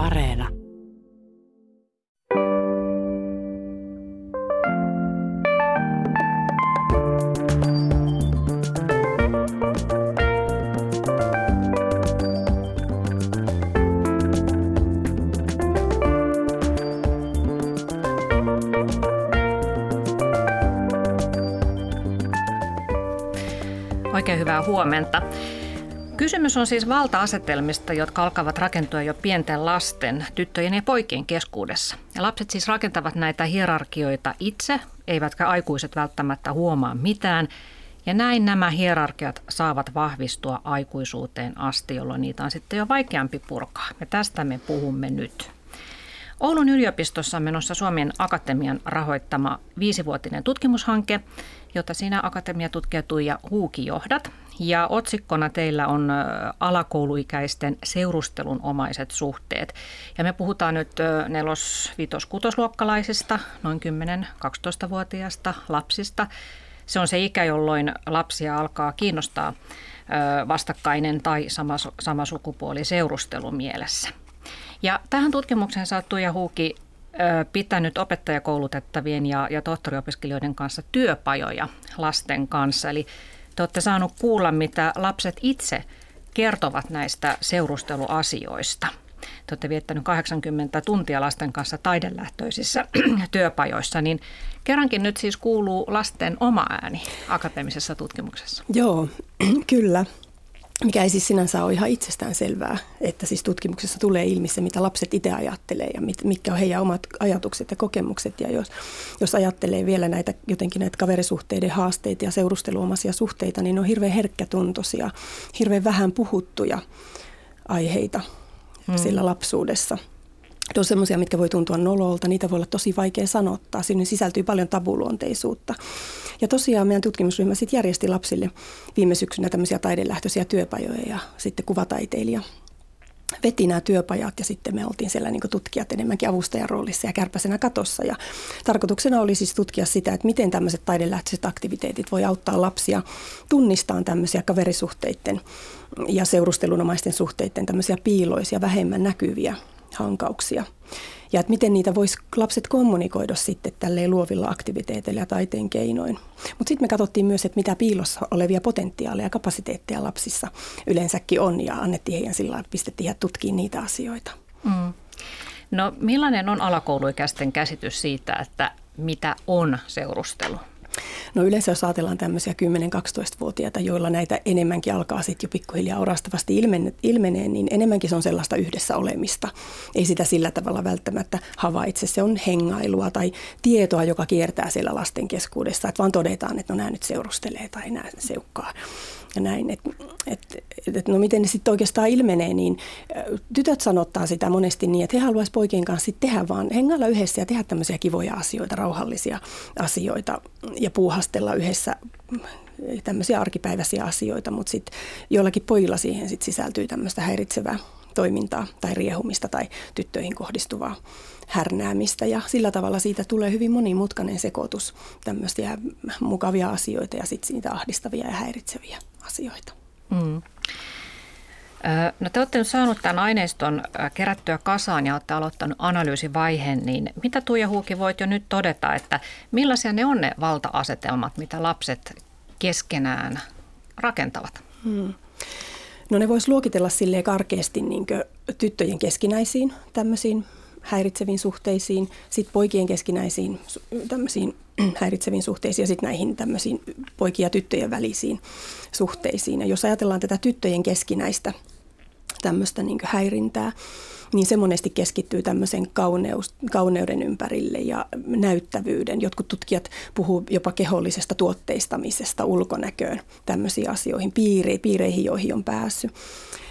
Areena. Oikein hyvää huomenta. Kysymys on siis valta-asetelmista, jotka alkavat rakentua jo pienten lasten, tyttöjen ja poikien keskuudessa. Ja lapset siis rakentavat näitä hierarkioita itse, eivätkä aikuiset välttämättä huomaa mitään. Ja näin nämä hierarkiat saavat vahvistua aikuisuuteen asti, jolloin niitä on sitten jo vaikeampi purkaa. Ja tästä me puhumme nyt. Oulun yliopistossa on menossa Suomen Akatemian rahoittama viisivuotinen tutkimushanke, jota sinä akatemiatutkija Tuija Huuki johdat. Ja otsikkona teillä on alakouluikäisten seurustelunomaiset suhteet. Ja me puhutaan nyt nelos-, viitos-, kutosluokkalaisista, noin 10-12-vuotiaista lapsista. Se on se ikä, jolloin lapsia alkaa kiinnostaa vastakkainen tai sama, sama sukupuoli seurustelu mielessä. Ja tähän tutkimukseen saa Tuija Huuki pitänyt opettajakoulutettavien ja, ja tohtoriopiskelijoiden kanssa työpajoja lasten kanssa. Eli te olette saaneet kuulla, mitä lapset itse kertovat näistä seurusteluasioista. Te olette viettänyt 80 tuntia lasten kanssa taidelähtöisissä työpajoissa, niin kerrankin nyt siis kuuluu lasten oma ääni akateemisessa tutkimuksessa. Joo, kyllä mikä ei siis sinänsä ole ihan itsestään selvää, että siis tutkimuksessa tulee ilmi se, mitä lapset itse ajattelee ja mit, mitkä on heidän omat ajatukset ja kokemukset. Ja jos, jos ajattelee vielä näitä jotenkin näitä kaverisuhteiden haasteita ja seurusteluomaisia suhteita, niin ne on hirveän herkkätuntoisia, hirveän vähän puhuttuja aiheita hmm. sillä lapsuudessa – ne on semmoisia, mitkä voi tuntua nololta, niitä voi olla tosi vaikea sanottaa. Sinne sisältyy paljon tabuluonteisuutta. Ja tosiaan meidän tutkimusryhmä sitten järjesti lapsille viime syksynä tämmöisiä taidelähtöisiä työpajoja ja sitten kuvataiteilija veti nämä työpajat ja sitten me oltiin siellä niin tutkijat enemmänkin avustajan roolissa ja kärpäsenä katossa. Ja tarkoituksena oli siis tutkia sitä, että miten tämmöiset taidelähtöiset aktiviteetit voi auttaa lapsia tunnistamaan tämmöisiä kaverisuhteiden ja seurustelunomaisten suhteiden tämmöisiä piiloisia, vähemmän näkyviä hankauksia. Ja että miten niitä voisi lapset kommunikoida sitten tälleen luovilla aktiviteeteilla ja taiteen keinoin. Mutta sitten me katsottiin myös, että mitä piilossa olevia potentiaaleja ja kapasiteetteja lapsissa yleensäkin on ja annettiin heidän sillä pistettiin heidät tutkimaan niitä asioita. Mm. No millainen on alakouluikäisten käsitys siitä, että mitä on seurustelu? No yleensä jos ajatellaan tämmöisiä 10-12-vuotiaita, joilla näitä enemmänkin alkaa sitten jo pikkuhiljaa orastavasti ilmenee, niin enemmänkin se on sellaista yhdessä olemista. Ei sitä sillä tavalla välttämättä havaitse. Se on hengailua tai tietoa, joka kiertää siellä lasten keskuudessa, että vaan todetaan, että no nämä nyt seurustelee tai nämä seukkaa ja näin. Että et, et, no miten ne sitten oikeastaan ilmenee, niin tytöt sanottaa sitä monesti niin, että he haluaisivat poikien kanssa sit tehdä vaan hengailla yhdessä ja tehdä tämmöisiä kivoja asioita, rauhallisia asioita ja puuhastella yhdessä tämmöisiä arkipäiväisiä asioita, mutta sitten joillakin pojilla siihen sit sisältyy tämmöistä häiritsevää toimintaa tai riehumista tai tyttöihin kohdistuvaa härnäämistä ja sillä tavalla siitä tulee hyvin monimutkainen sekoitus tämmöisiä mukavia asioita ja sitten siitä ahdistavia ja häiritseviä asioita. Mm. No te olette nyt saanut tämän aineiston kerättyä kasaan ja olette aloittanut analyysivaiheen, niin mitä Tuija Huuki voit jo nyt todeta, että millaisia ne on ne valta-asetelmat, mitä lapset keskenään rakentavat? Hmm. No ne voisi luokitella silleen karkeasti niin tyttöjen keskinäisiin tämmöisiin häiritseviin suhteisiin, sitten poikien keskinäisiin tämmöisiin häiritseviin suhteisiin ja sitten näihin tämmöisiin poikien ja tyttöjen välisiin suhteisiin. Ja jos ajatellaan tätä tyttöjen keskinäistä tämmöistä niin häirintää, niin se monesti keskittyy tämmöisen kauneus, kauneuden ympärille ja näyttävyyden. Jotkut tutkijat puhuu jopa kehollisesta tuotteistamisesta ulkonäköön, tämmöisiin asioihin, piireihin, joihin on päässyt.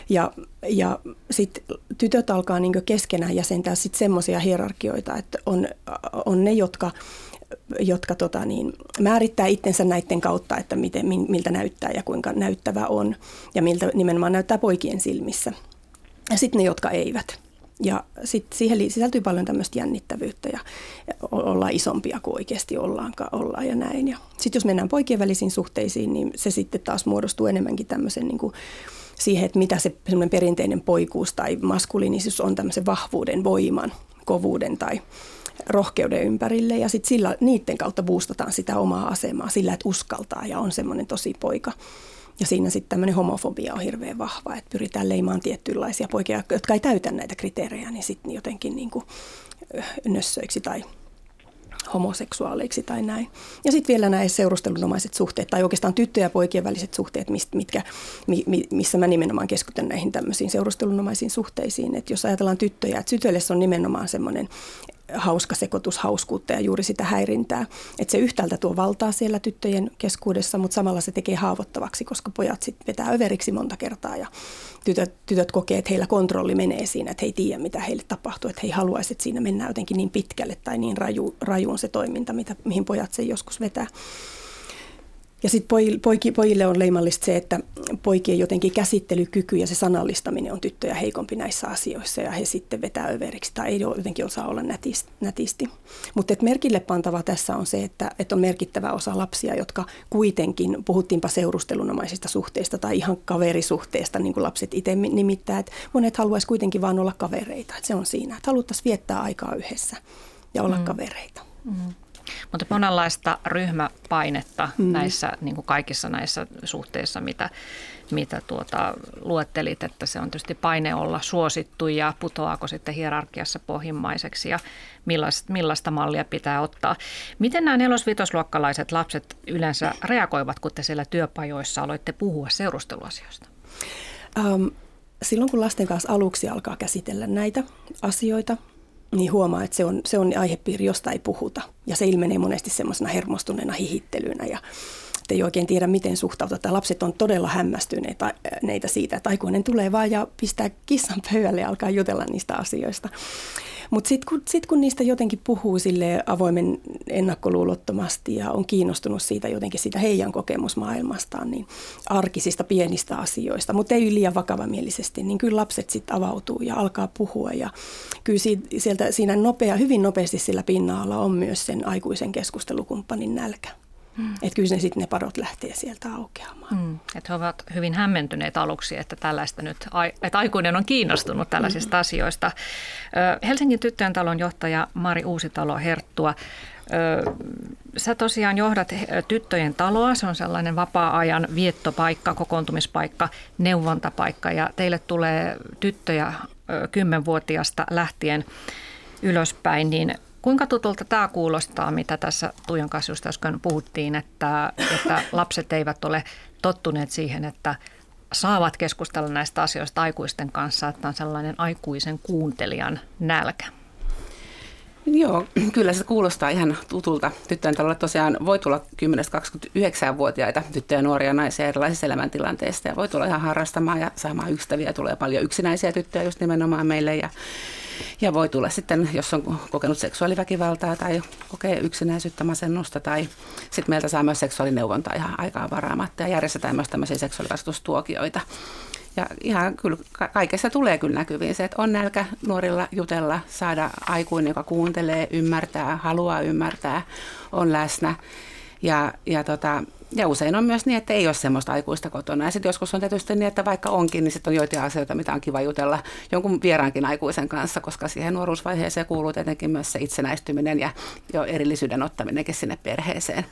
Ja, ja sitten tytöt alkaa niin keskenään jäsentää sitten semmoisia hierarkioita, että on, on ne, jotka jotka tota niin, määrittää itsensä näiden kautta, että miten, miltä näyttää ja kuinka näyttävä on ja miltä nimenomaan näyttää poikien silmissä. Ja sitten ne, jotka eivät. Ja sitten siihen sisältyy paljon tämmöistä jännittävyyttä ja ollaan isompia kuin oikeasti ollaankaan, ollaan ja näin. Ja sitten jos mennään poikien välisiin suhteisiin, niin se sitten taas muodostuu enemmänkin tämmöisen niin kuin siihen, että mitä se perinteinen poikuus tai maskuliinisuus on tämmöisen vahvuuden, voiman, kovuuden tai rohkeuden ympärille ja sitten sillä, niiden kautta boostataan sitä omaa asemaa sillä, että uskaltaa ja on semmoinen tosi poika. Ja siinä sitten tämmöinen homofobia on hirveän vahva, että pyritään leimaan tiettyynlaisia poikia, jotka ei täytä näitä kriteerejä, niin sitten jotenkin niin kuin nössöiksi tai homoseksuaaleiksi tai näin. Ja sitten vielä nämä seurustelunomaiset suhteet, tai oikeastaan tyttöjen ja poikien väliset suhteet, mitkä, missä mä nimenomaan keskityn näihin tämmöisiin seurustelunomaisiin suhteisiin. Että jos ajatellaan tyttöjä, että se on nimenomaan semmoinen hauska sekoitus hauskuutta ja juuri sitä häirintää. Että se yhtäältä tuo valtaa siellä tyttöjen keskuudessa, mutta samalla se tekee haavoittavaksi, koska pojat sitten vetää överiksi monta kertaa ja tytöt, tytöt kokee, että heillä kontrolli menee siinä, että he ei tiedä, mitä heille tapahtuu, että he ei haluaisi, että siinä mennään jotenkin niin pitkälle tai niin raju, rajuun se toiminta, mitä, mihin pojat sen joskus vetää. Ja sitten pojille on leimallista se, että poikien jotenkin käsittelykyky ja se sanallistaminen on tyttöjä heikompi näissä asioissa ja he sitten vetää överiksi tai ei jotenkin osaa olla nätisti. Mutta merkille pantava tässä on se, että, että on merkittävä osa lapsia, jotka kuitenkin, puhuttiinpa seurustelunomaisista suhteista tai ihan kaverisuhteesta, niin kuin lapset itse nimittää, että monet haluaisi kuitenkin vaan olla kavereita. Että se on siinä, että haluttaisiin viettää aikaa yhdessä ja olla mm. kavereita. Mm. Mutta monenlaista ryhmäpainetta mm. näissä niin kuin kaikissa näissä suhteissa, mitä, mitä tuota, luettelit, että se on tietysti paine olla suosittu ja putoaako sitten hierarkiassa pohjimmaiseksi ja millaista, millaista mallia pitää ottaa. Miten nämä nelosvitosluokkalaiset lapset yleensä reagoivat, kun te siellä työpajoissa aloitte puhua seurusteluasioista? Um, silloin kun lasten kanssa aluksi alkaa käsitellä näitä asioita, niin huomaa, että se on, se on aihepiiri, josta ei puhuta. Ja se ilmenee monesti semmoisena hermostuneena hihittelynä ja ei oikein tiedä, miten suhtautua. Tai lapset on todella hämmästyneitä neitä siitä, että aikuinen tulee vaan ja pistää kissan pöydälle ja alkaa jutella niistä asioista. Mutta sitten kun, sit kun niistä jotenkin puhuu sille avoimen ennakkoluulottomasti ja on kiinnostunut siitä jotenkin siitä heidän kokemusmaailmastaan, niin arkisista pienistä asioista, mutta ei liian vakavamielisesti, niin kyllä lapset sitten avautuu ja alkaa puhua. Ja kyllä sieltä, siinä nopea, hyvin nopeasti sillä pinnalla on myös sen aikuisen keskustelukumppanin nälkä. Mm. Että kyllä ne sitten ne padot lähtee sieltä aukeamaan. Mm. Että he ovat hyvin hämmentyneet aluksi, että tällaista nyt, että aikuinen on kiinnostunut tällaisista mm. asioista. Helsingin tyttöjen talon johtaja Mari Uusitalo Herttua. Sä tosiaan johdat tyttöjen taloa, se on sellainen vapaa-ajan viettopaikka, kokoontumispaikka, neuvontapaikka ja teille tulee tyttöjä kymmenvuotiaasta lähtien ylöspäin, niin Kuinka tutulta tämä kuulostaa, mitä tässä Tuijan kanssa just äsken puhuttiin, että, että lapset eivät ole tottuneet siihen, että saavat keskustella näistä asioista aikuisten kanssa, että on sellainen aikuisen kuuntelijan nälkä? Joo, kyllä se kuulostaa ihan tutulta. Tyttöjen talolla tosiaan voi tulla 10-29-vuotiaita tyttöjä, nuoria naisia erilaisissa elämäntilanteissa ja voi tulla ihan harrastamaan ja saamaan ystäviä. Tulee paljon yksinäisiä tyttöjä just nimenomaan meille ja ja voi tulla sitten, jos on kokenut seksuaaliväkivaltaa tai kokee yksinäisyyttä, masennusta tai sitten meiltä saa myös seksuaalineuvontaa ihan aikaa varaamatta ja järjestetään myös tämmöisiä seksuaalikasvatustuokioita. Ja ihan kyllä kaikessa tulee kyllä näkyviin se, että on nälkä nuorilla jutella, saada aikuinen, joka kuuntelee, ymmärtää, haluaa ymmärtää, on läsnä. Ja, ja tota, ja usein on myös niin, että ei ole semmoista aikuista kotona. Ja sitten joskus on tietysti niin, että vaikka onkin, niin sitten on joitain asioita, mitä on kiva jutella jonkun vieraankin aikuisen kanssa, koska siihen nuoruusvaiheeseen kuuluu tietenkin myös se itsenäistyminen ja jo erillisyyden ottaminenkin sinne perheeseen.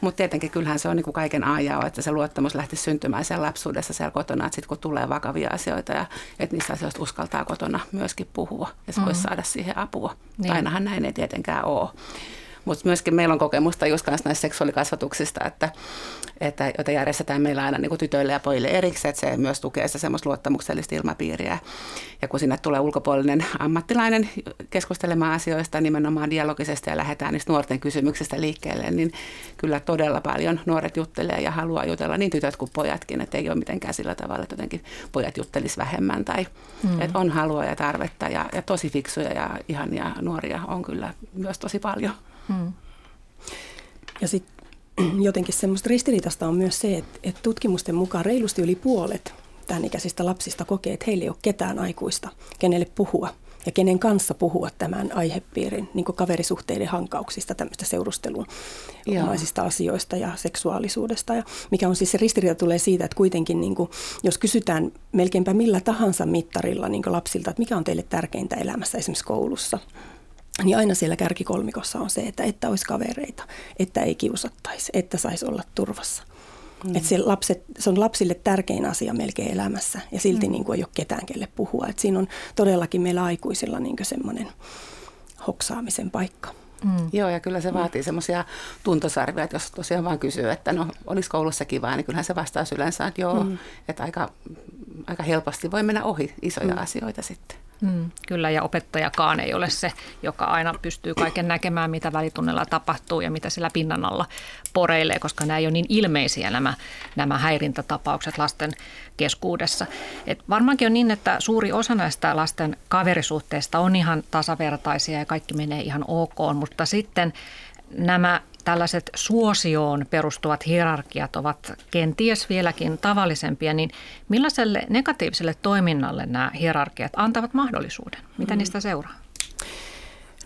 Mutta tietenkin kyllähän se on niin kuin kaiken A ja o, että se luottamus lähti syntymään siellä lapsuudessa siellä kotona, että sitten kun tulee vakavia asioita ja että niistä asioista uskaltaa kotona myöskin puhua ja se mm. voisi saada siihen apua. Niin. Ainahan näin ei tietenkään ole. Mutta myöskin meillä on kokemusta just kanssa näistä seksuaalikasvatuksista, että, että, joita järjestetään meillä aina niin tytöille ja pojille erikseen, että se myös tukee sitä semmoista luottamuksellista ilmapiiriä. Ja kun sinne tulee ulkopuolinen ammattilainen keskustelemaan asioista nimenomaan dialogisesti ja lähdetään niistä nuorten kysymyksistä liikkeelle, niin kyllä todella paljon nuoret juttelee ja haluaa jutella niin tytöt kuin pojatkin, että ei ole mitenkään sillä tavalla, että jotenkin pojat juttelis vähemmän tai mm. että on halua ja tarvetta ja, ja tosi fiksuja ja ihania nuoria on kyllä myös tosi paljon. Hmm. Ja sitten jotenkin semmoista ristiriitasta on myös se, että, että tutkimusten mukaan reilusti yli puolet tämän ikäisistä lapsista kokee, että heillä ei ole ketään aikuista, kenelle puhua ja kenen kanssa puhua tämän aihepiirin niin kaverisuhteiden hankauksista, tämmöistä seurustelun omaisista asioista ja seksuaalisuudesta. Ja mikä on siis se ristiriita tulee siitä, että kuitenkin niin kuin, jos kysytään melkeinpä millä tahansa mittarilla niin lapsilta, että mikä on teille tärkeintä elämässä esimerkiksi koulussa, niin aina siellä kärkikolmikossa on se, että että olisi kavereita, että ei kiusattaisi, että saisi olla turvassa. Mm. Että se, lapset, se on lapsille tärkein asia melkein elämässä ja silti mm. niin kuin ei ole ketään kelle puhua. Et siinä on todellakin meillä aikuisilla niin semmoinen hoksaamisen paikka. Mm. Joo, ja kyllä se vaatii mm. semmoisia tuntosarvia, että jos tosiaan vaan kysyy, että no, olisi koulussa kivaa, niin kyllähän se vastaus yleensä, että joo, mm. että aika, aika helposti voi mennä ohi isoja mm. asioita sitten. Mm, kyllä, ja opettajakaan ei ole se, joka aina pystyy kaiken näkemään, mitä välitunnella tapahtuu ja mitä sillä pinnan alla poreilee, koska nämä ei ole niin ilmeisiä nämä, nämä häirintätapaukset lasten keskuudessa. Et varmaankin on niin, että suuri osa näistä lasten kaverisuhteista on ihan tasavertaisia ja kaikki menee ihan ok, mutta sitten nämä tällaiset suosioon perustuvat hierarkiat ovat kenties vieläkin tavallisempia, niin millaiselle negatiiviselle toiminnalle nämä hierarkiat antavat mahdollisuuden? Mitä mm. niistä seuraa?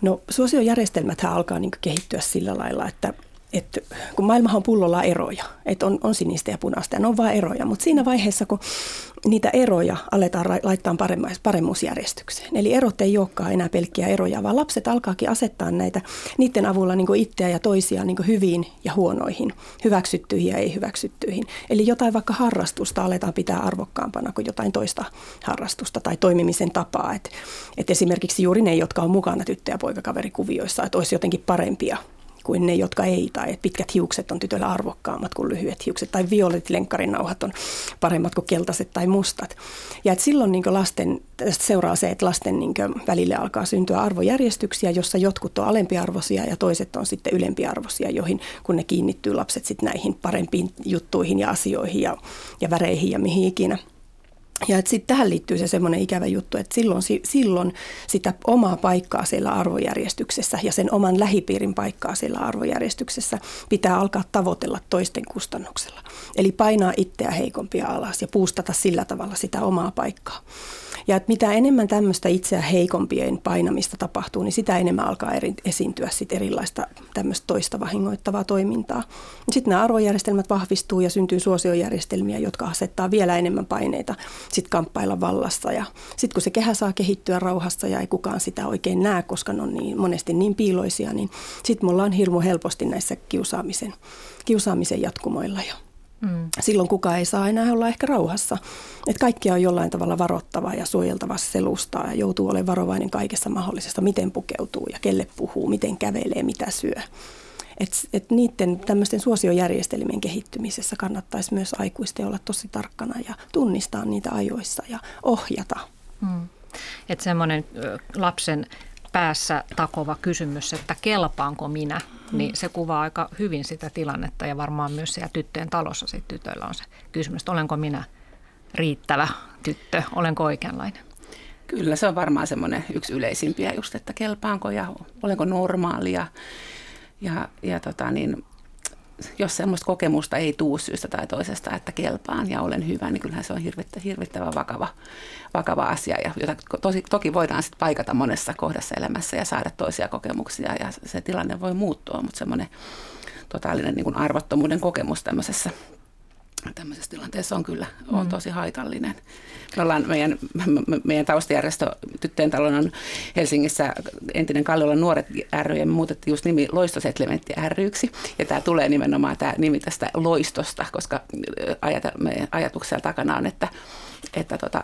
No suosiojärjestelmät alkaa niin kehittyä sillä lailla, että että kun maailmahan on pullolla eroja, että on, on sinistä ja punaista ja ne on vain eroja, mutta siinä vaiheessa, kun niitä eroja aletaan laittaa paremmuusjärjestykseen, eli erot ei olekaan enää pelkkiä eroja, vaan lapset alkaakin asettaa näitä niiden avulla niin itseä ja toisia niin hyviin ja huonoihin, hyväksyttyihin ja ei hyväksyttyihin. Eli jotain vaikka harrastusta aletaan pitää arvokkaampana kuin jotain toista harrastusta tai toimimisen tapaa. Että et esimerkiksi juuri ne, jotka on mukana tyttö- ja poikakaverikuvioissa, että olisi jotenkin parempia kuin ne, jotka ei, tai että pitkät hiukset on tytöllä arvokkaammat kuin lyhyet hiukset, tai violet lenkkarinauhat on paremmat kuin keltaiset tai mustat. Ja että silloin niin lasten, tästä seuraa se, että lasten niin välille alkaa syntyä arvojärjestyksiä, jossa jotkut on alempiarvoisia ja toiset on sitten ylempiarvoisia, joihin kun ne kiinnittyy lapset sitten näihin parempiin juttuihin ja asioihin ja, ja väreihin ja mihin ikinä – ja sitten tähän liittyy se semmoinen ikävä juttu, että silloin, silloin sitä omaa paikkaa siellä arvojärjestyksessä ja sen oman lähipiirin paikkaa siellä arvojärjestyksessä pitää alkaa tavoitella toisten kustannuksella. Eli painaa itseä heikompia alas ja puustata sillä tavalla sitä omaa paikkaa. Ja että mitä enemmän tämmöistä itseä heikompien painamista tapahtuu, niin sitä enemmän alkaa eri, esiintyä sit erilaista tämmöistä toista vahingoittavaa toimintaa. Sitten nämä arvojärjestelmät vahvistuu ja syntyy suosiojärjestelmiä, jotka asettaa vielä enemmän paineita sit kamppailla vallassa. Ja sitten kun se kehä saa kehittyä rauhassa ja ei kukaan sitä oikein näe, koska ne on niin, monesti niin piiloisia, niin sitten me ollaan hirmu helposti näissä kiusaamisen, kiusaamisen jatkumoilla jo. Mm. Silloin kukaan ei saa enää olla ehkä rauhassa. Että kaikkia on jollain tavalla varoittava ja suojeltava selustaa ja joutuu olemaan varovainen kaikessa mahdollisesta, miten pukeutuu ja kelle puhuu, miten kävelee, mitä syö. Et, et niiden tämmöisten suosiojärjestelmien kehittymisessä kannattaisi myös aikuisten olla tosi tarkkana ja tunnistaa niitä ajoissa ja ohjata. Mm. Että semmoinen lapsen päässä takova kysymys, että kelpaanko minä, niin se kuvaa aika hyvin sitä tilannetta ja varmaan myös siellä tyttöjen talossa sitten tytöillä on se kysymys, että olenko minä riittävä tyttö, olenko oikeanlainen. Kyllä, se on varmaan semmoinen yksi yleisimpiä just, että kelpaanko ja olenko normaalia. Ja, ja tota niin, jos semmoista kokemusta ei tuu syystä tai toisesta, että kelpaan ja olen hyvä, niin kyllähän se on hirvittävän, hirvittävän vakava, vakava asia, ja jota tosi, toki voidaan sitten paikata monessa kohdassa elämässä ja saada toisia kokemuksia, ja se tilanne voi muuttua, mutta semmoinen totaalinen niin kuin arvottomuuden kokemus tämmöisessä tämmöisessä tilanteessa on kyllä on mm. tosi haitallinen. Me ollaan meidän, meidän taustajärjestö Tyttöjen talon on Helsingissä entinen Kalliolan nuoret ry, ja me muutettiin just nimi Loistosetlementti ryksi. Ja tämä tulee nimenomaan tämä nimi tästä loistosta, koska ajata, ajatuksella takana on, että, että tota,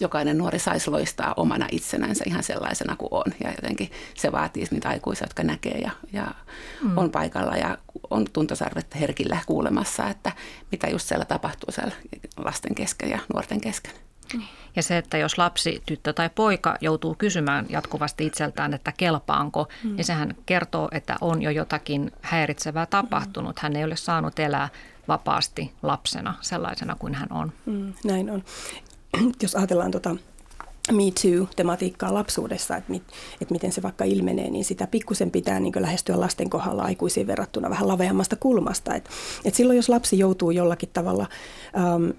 jokainen nuori saisi loistaa omana itsenänsä ihan sellaisena kuin on. Ja jotenkin se vaatii niitä aikuisia, jotka näkee ja, ja mm. on paikalla ja on tuntosarvet herkillä kuulemassa, että mitä just siellä tapahtuu siellä lasten kesken ja nuorten kesken. Ja se, että jos lapsi, tyttö tai poika joutuu kysymään jatkuvasti itseltään, että kelpaanko, mm. niin sehän kertoo, että on jo jotakin häiritsevää tapahtunut. Hän ei ole saanut elää vapaasti lapsena sellaisena kuin hän on. Mm, näin on. jos ajatellaan tuota Me Too-tematiikkaa lapsuudessa, että, mit, että miten se vaikka ilmenee, niin sitä pikkusen pitää niin lähestyä lasten kohdalla aikuisiin verrattuna vähän laveammasta kulmasta. Et, et silloin jos lapsi joutuu jollakin tavalla... Ähm,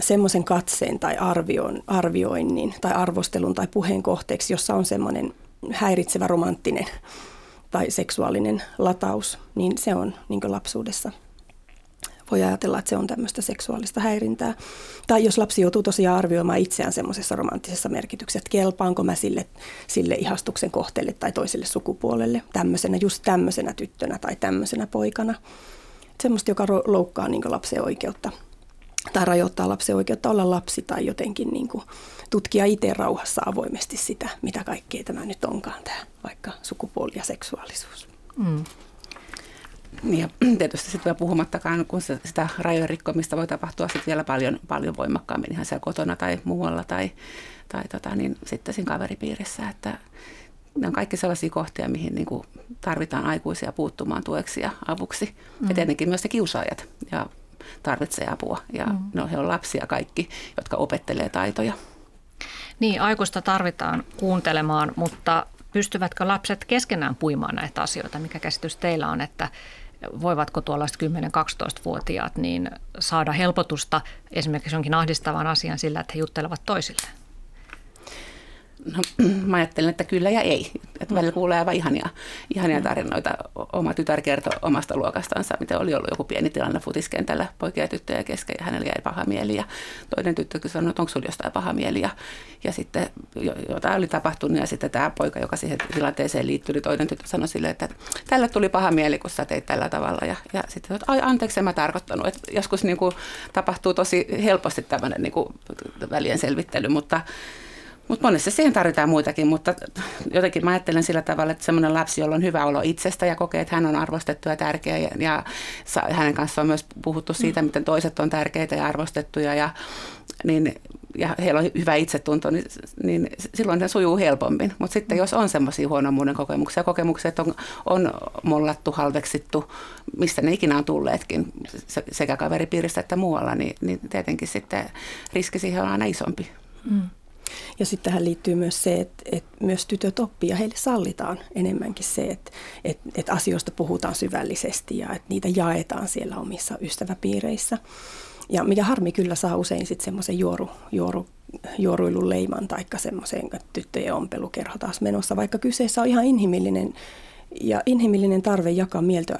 semmoisen katseen tai arvion, arvioinnin tai arvostelun tai puheen kohteeksi, jossa on semmoinen häiritsevä romanttinen tai seksuaalinen lataus, niin se on niin lapsuudessa voi ajatella, että se on tämmöistä seksuaalista häirintää. Tai jos lapsi joutuu tosiaan arvioimaan itseään semmoisessa romanttisessa merkityksessä, että kelpaanko mä sille, sille ihastuksen kohteelle tai toiselle sukupuolelle tämmöisenä, just tämmöisenä tyttönä tai tämmöisenä poikana. Semmoista, joka loukkaa niin lapsen oikeutta tai rajoittaa lapsen oikeutta olla lapsi tai jotenkin niin kuin tutkia itse rauhassa avoimesti sitä, mitä kaikkea tämä nyt onkaan tämä vaikka sukupuoli ja seksuaalisuus. Mm. Ja tietysti sitten vielä puhumattakaan, kun sitä rajojen rikkomista voi tapahtua sitten vielä paljon, paljon voimakkaammin ihan siellä kotona tai muualla tai, tai tota, niin sitten siinä kaveripiirissä, että ne on kaikki sellaisia kohtia, mihin niin kuin tarvitaan aikuisia puuttumaan tueksi ja avuksi. Mm. Ja tietenkin myös se kiusaajat ja tarvitsee apua ja mm. no, he on lapsia kaikki, jotka opettelee taitoja. Niin, aikuista tarvitaan kuuntelemaan, mutta pystyvätkö lapset keskenään puimaan näitä asioita? Mikä käsitys teillä on, että voivatko tuollaiset 10-12-vuotiaat niin saada helpotusta esimerkiksi jonkin ahdistavan asian sillä, että he juttelevat toisilleen? No, mä ajattelen, että kyllä ja ei. Että välillä kuulee aivan ihania, ihania tarinoita. Oma tytär kertoi omasta luokastansa, miten oli ollut joku pieni tilanne futiskentällä poikia ja tyttöjä kesken ja hänellä jäi paha mieli. Ja toinen tyttö sanoi, että onko sinulla jostain paha mieli. Ja, ja sitten jotain oli tapahtunut ja sitten tämä poika, joka siihen tilanteeseen liittyi, niin toinen tyttö sanoi sille, että tällä tuli paha mieli, kun sä teit tällä tavalla. Ja, ja sitten, että ai anteeksi, en mä tarkoittanut. Että joskus niin kuin, tapahtuu tosi helposti tämmöinen niin kuin, välien selvittely, mutta mutta monessa siihen tarvitaan muitakin, mutta jotenkin mä ajattelen sillä tavalla, että semmoinen lapsi, jolla on hyvä olo itsestä ja kokee, että hän on arvostettu ja tärkeä ja, ja hänen kanssaan on myös puhuttu siitä, miten toiset on tärkeitä ja arvostettuja ja, niin, ja heillä on hyvä itsetunto, niin, niin silloin se sujuu helpommin. Mutta sitten jos on semmoisia huonommuuden kokemuksia, kokemuksia, että on, on mollattu, halveksittu, mistä ne ikinä on tulleetkin sekä kaveripiiristä että muualla, niin, niin tietenkin sitten riski siihen on aina isompi. Mm. Ja sitten tähän liittyy myös se, että, että myös tytöt oppii ja heille sallitaan enemmänkin se, että, että, että asioista puhutaan syvällisesti ja että niitä jaetaan siellä omissa ystäväpiireissä. Ja mikä harmi kyllä saa usein sitten semmoisen juoru, juoru, juoruilun leiman tai semmoisen tyttöjen ompelukerho taas menossa, vaikka kyseessä on ihan inhimillinen ja inhimillinen tarve jakaa mieltä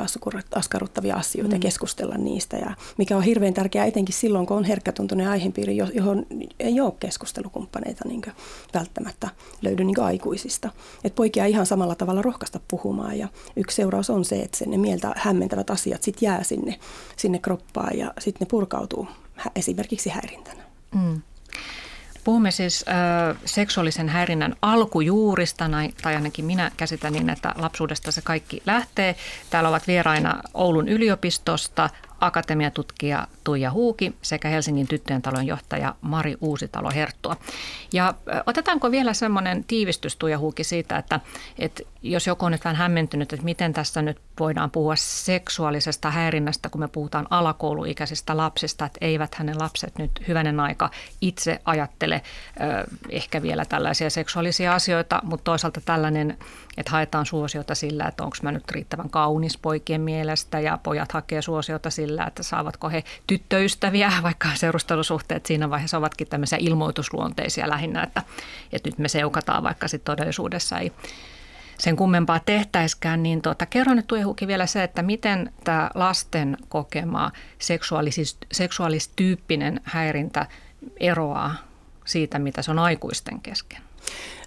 askarruttavia asioita mm. ja keskustella niistä. Ja mikä on hirveän tärkeää etenkin silloin, kun on herkkätuntuinen aihepiiri, johon ei ole keskustelukumppaneita niin välttämättä löydy niin aikuisista. Et poikia ihan samalla tavalla rohkaista puhumaan ja yksi seuraus on se, että ne mieltä hämmentävät asiat sitten jää sinne, sinne kroppaan ja sitten ne purkautuu esimerkiksi häirintänä. Mm. Puhumme siis ö, seksuaalisen häirinnän alkujuurista, tai ainakin minä käsitän niin, että lapsuudesta se kaikki lähtee. Täällä ovat vieraina Oulun yliopistosta akatemiatutkija Tuija Huuki sekä Helsingin tyttöjen talon johtaja Mari Uusitalo Herttua. Ja otetaanko vielä semmoinen tiivistys Tuija Huuki siitä, että, että jos joku on nyt vähän hämmentynyt, että miten tässä nyt voidaan puhua seksuaalisesta häirinnästä, kun me puhutaan alakouluikäisistä lapsista, että eivät hänen lapset nyt hyvänen aika itse ajattele ehkä vielä tällaisia seksuaalisia asioita, mutta toisaalta tällainen, että haetaan suosiota sillä, että onko mä nyt riittävän kaunis poikien mielestä ja pojat hakee suosiota sillä, että saavatko he tyttöystäviä, vaikka seurustelusuhteet siinä vaiheessa ovatkin tämmöisiä ilmoitusluonteisia lähinnä, että, että nyt me seukataan, vaikka sitten todellisuudessa ei sen kummempaa tehtäiskään, niin tuota, kerro nyt Tuihuki vielä se, että miten tämä lasten kokema seksuaalis, seksuaalistyyppinen häirintä eroaa siitä, mitä se on aikuisten kesken?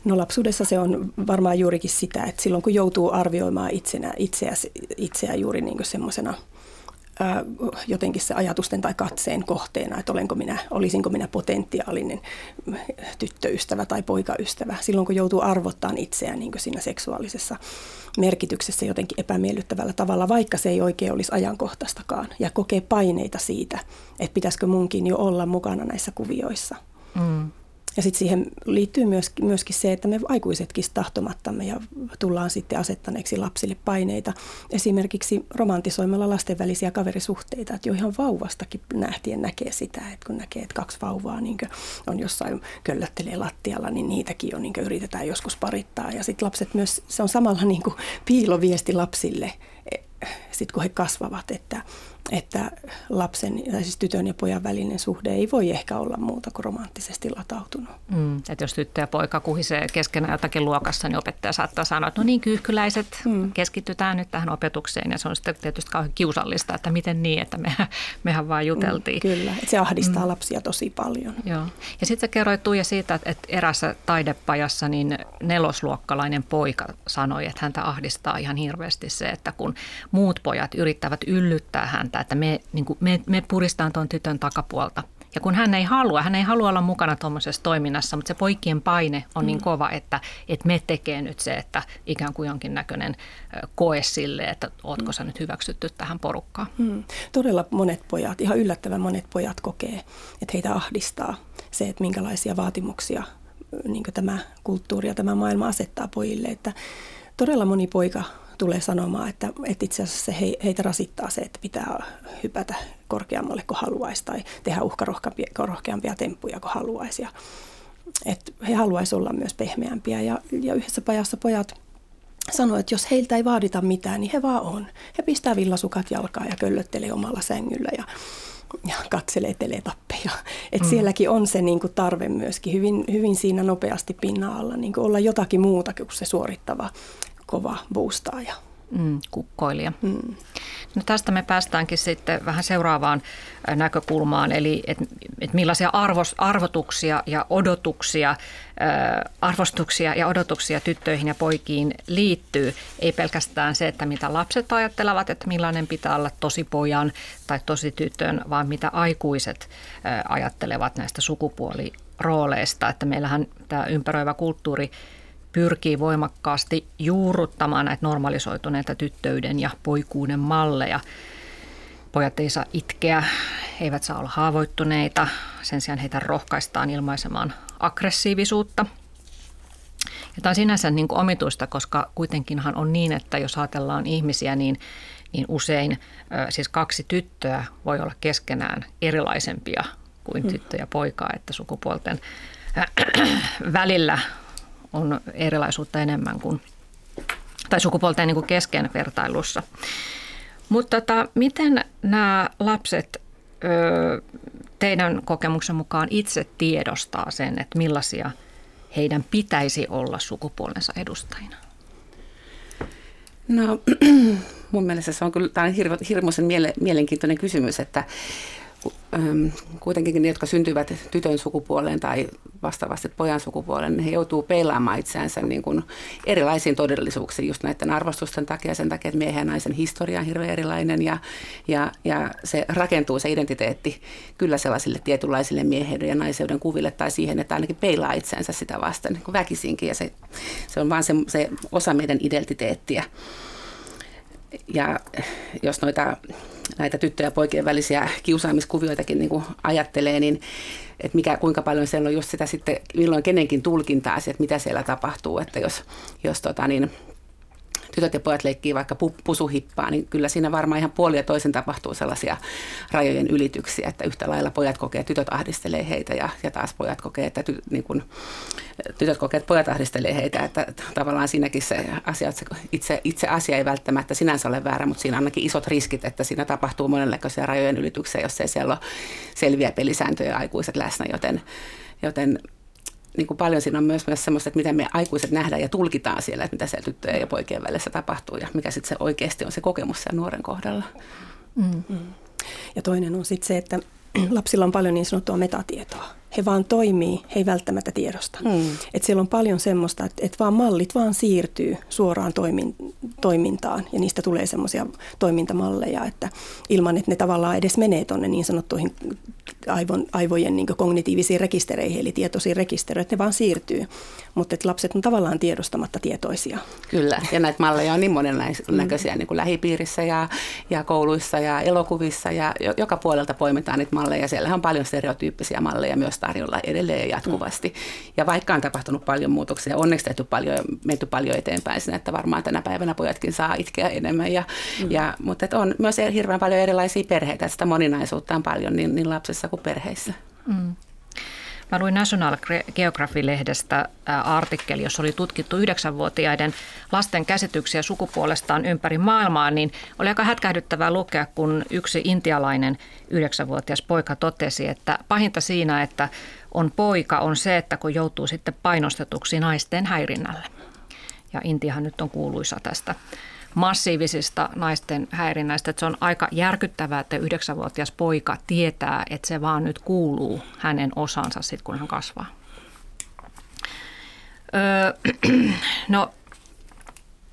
No lapsuudessa se on varmaan juurikin sitä, että silloin kun joutuu arvioimaan itsenä, itseä, itseä juuri niin semmoisena – jotenkin se ajatusten tai katseen kohteena, että olenko minä, olisinko minä potentiaalinen tyttöystävä tai poikaystävä. Silloin kun joutuu arvottamaan itseään niin siinä seksuaalisessa merkityksessä jotenkin epämiellyttävällä tavalla, vaikka se ei oikein olisi ajankohtaistakaan, ja kokee paineita siitä, että pitäisikö munkin jo olla mukana näissä kuvioissa. Mm. Ja sitten siihen liittyy myöskin, myöskin se, että me aikuisetkin tahtomattamme ja tullaan sitten asettaneeksi lapsille paineita. Esimerkiksi romantisoimalla lasten välisiä kaverisuhteita, että jo ihan vauvastakin nähtien näkee sitä, että kun näkee, että kaksi vauvaa niin on jossain köllöttelee lattialla, niin niitäkin jo niin yritetään joskus parittaa. Ja sitten lapset myös, se on samalla niin piiloviesti lapsille sitten kun he kasvavat, että, että lapsen, tai siis tytön ja pojan välinen suhde ei voi ehkä olla muuta kuin romanttisesti latautunut. Mm, että jos tyttö ja poika kuhisee keskenään jotakin luokassa, niin opettaja saattaa sanoa, että no niin kyyhkyläiset, mm. keskitytään nyt tähän opetukseen. Ja se on sitten tietysti kauhean kiusallista, että miten niin, että me, mehän vaan juteltiin. Mm, kyllä, että se ahdistaa mm. lapsia tosi paljon. Joo. Ja sitten sä kerroit Tuija siitä, että, että erässä taidepajassa niin nelosluokkalainen poika sanoi, että häntä ahdistaa ihan hirveästi se, että kun muut pojat yrittävät yllyttää häntä, että me, niin kuin, me, me puristaan tuon tytön takapuolta. Ja kun hän ei halua, hän ei halua olla mukana tuommoisessa toiminnassa, mutta se poikien paine on niin mm. kova, että, että me tekee nyt se, että ikään kuin jonkinnäköinen koe sille, että ootko sä nyt hyväksytty tähän porukkaan. Mm. Todella monet pojat, ihan yllättävän monet pojat kokee, että heitä ahdistaa se, että minkälaisia vaatimuksia niin tämä kulttuuri ja tämä maailma asettaa pojille. Että todella moni poika tulee sanomaan, että, että itse asiassa se he, heitä rasittaa se, että pitää hypätä korkeammalle kuin haluaisi tai tehdä uhkarohkeampia temppuja kuin haluaisi. Ja, että he haluaisivat olla myös pehmeämpiä ja, ja yhdessä pajassa pojat sanoivat, että jos heiltä ei vaadita mitään, niin he vaan on. He pistää villasukat jalkaan ja köllöttelee omalla sängyllä ja, ja katselee teletappeja. Et mm. Sielläkin on se niin kuin, tarve myöskin hyvin, hyvin siinä nopeasti pinnan alla niin kuin olla jotakin muuta kuin se suorittava kova boostaaja. Mm, kukkoilija. Mm. No tästä me päästäänkin sitten vähän seuraavaan näkökulmaan, eli että et millaisia arvos, arvotuksia ja odotuksia, äh, arvostuksia ja odotuksia tyttöihin ja poikiin liittyy. Ei pelkästään se, että mitä lapset ajattelevat, että millainen pitää olla tosi pojan tai tosi tytön, vaan mitä aikuiset äh, ajattelevat näistä sukupuolirooleista. Että meillähän tämä ympäröivä kulttuuri pyrkii voimakkaasti juurruttamaan näitä normalisoituneita tyttöyden ja poikuuden malleja. Pojat ei saa itkeä, he eivät saa olla haavoittuneita, sen sijaan heitä rohkaistaan ilmaisemaan aggressiivisuutta. Ja tämä on sinänsä niin kuin omituista, koska kuitenkinhan on niin, että jos ajatellaan ihmisiä, niin, niin usein siis kaksi tyttöä voi olla keskenään erilaisempia kuin mm. tyttö ja poika, että sukupuolten välillä on erilaisuutta enemmän kuin, tai sukupuolten niin kuin kesken vertailussa. Mutta tota, miten nämä lapset ö, teidän kokemuksen mukaan itse tiedostaa sen, että millaisia heidän pitäisi olla sukupuolensa edustajina? No mun mielestä se on kyllä tämä on hirmuisen mielenkiintoinen kysymys, että kuitenkin ne, jotka syntyvät tytön sukupuoleen tai vastaavasti pojan sukupuoleen, niin he joutuu peilaamaan itseänsä niin kuin erilaisiin todellisuuksiin just näiden arvostusten takia, sen takia, että miehen ja naisen historia on hirveän erilainen ja, ja, ja se rakentuu se identiteetti kyllä sellaisille tietynlaisille miehen ja naiseuden kuville tai siihen, että ainakin peilaa itseänsä sitä vasten niin kuin väkisinkin ja se, se on vaan se, se osa meidän identiteettiä. Ja jos noita näitä tyttöjen ja poikien välisiä kiusaamiskuvioitakin niin kuin ajattelee, niin että mikä, kuinka paljon siellä on just sitä sitten, milloin kenenkin tulkintaa, että mitä siellä tapahtuu, että jos, jos tota niin, tytöt ja pojat leikkii vaikka pusuhippaa, niin kyllä siinä varmaan ihan puoli ja toisen tapahtuu sellaisia rajojen ylityksiä, että yhtä lailla pojat kokee, tytöt ahdistelee heitä ja, ja taas pojat kokee, että ty, niin kun, tytöt kokee, että pojat ahdistelee heitä, että tavallaan siinäkin se asia, se itse, itse asia ei välttämättä sinänsä ole väärä, mutta siinä on ainakin isot riskit, että siinä tapahtuu monenlaisia rajojen ylityksiä, jos ei siellä ole selviä pelisääntöjä aikuiset läsnä, joten, joten niin kuin paljon siinä on myös, myös semmoista, että miten me aikuiset nähdään ja tulkitaan siellä, että mitä siellä tyttöjen ja poikien välissä tapahtuu ja mikä sitten se oikeasti on se kokemus sen nuoren kohdalla. Mm. Mm. Ja toinen on sitten se, että lapsilla on paljon niin sanottua metatietoa. He vaan toimii, he ei välttämättä tiedosta. Mm. Et siellä on paljon semmoista, että et vaan mallit vaan siirtyy suoraan toimin, toimintaan ja niistä tulee semmoisia toimintamalleja, että ilman, että ne tavallaan edes menee tuonne niin sanottuihin aivon, aivojen niin kognitiivisiin rekistereihin, eli tietoisiin rekistereihin, että ne vaan siirtyy. Mutta lapset on tavallaan tiedostamatta tietoisia. Kyllä, ja näitä malleja on niin monennäköisiä mm. niin kuin lähipiirissä ja, ja kouluissa ja elokuvissa ja joka puolelta poimitaan niitä malleja. Siellä on paljon stereotyyppisiä malleja myös tarjolla edelleen jatkuvasti. Mm. Ja vaikka on tapahtunut paljon muutoksia, onneksi tehty paljon, menty paljon eteenpäin sinne, että varmaan tänä päivänä pojatkin saa itkeä enemmän. Ja, mm. ja, mutta on myös hirveän paljon erilaisia perheitä, sitä moninaisuutta on paljon niin, niin lapsissa kuin perheissä. Mm. Mä luin National Geography-lehdestä artikkeli, jossa oli tutkittu yhdeksänvuotiaiden lasten käsityksiä sukupuolestaan ympäri maailmaa, niin oli aika hätkähdyttävää lukea, kun yksi intialainen yhdeksänvuotias poika totesi, että pahinta siinä, että on poika, on se, että kun joutuu sitten painostetuksi naisten häirinnälle. Ja Intiahan nyt on kuuluisa tästä massiivisista naisten häirinnäistä. Että se on aika järkyttävää, että yhdeksänvuotias poika tietää, että se vaan nyt kuuluu hänen osansa sitten, kun hän kasvaa. Öö, no,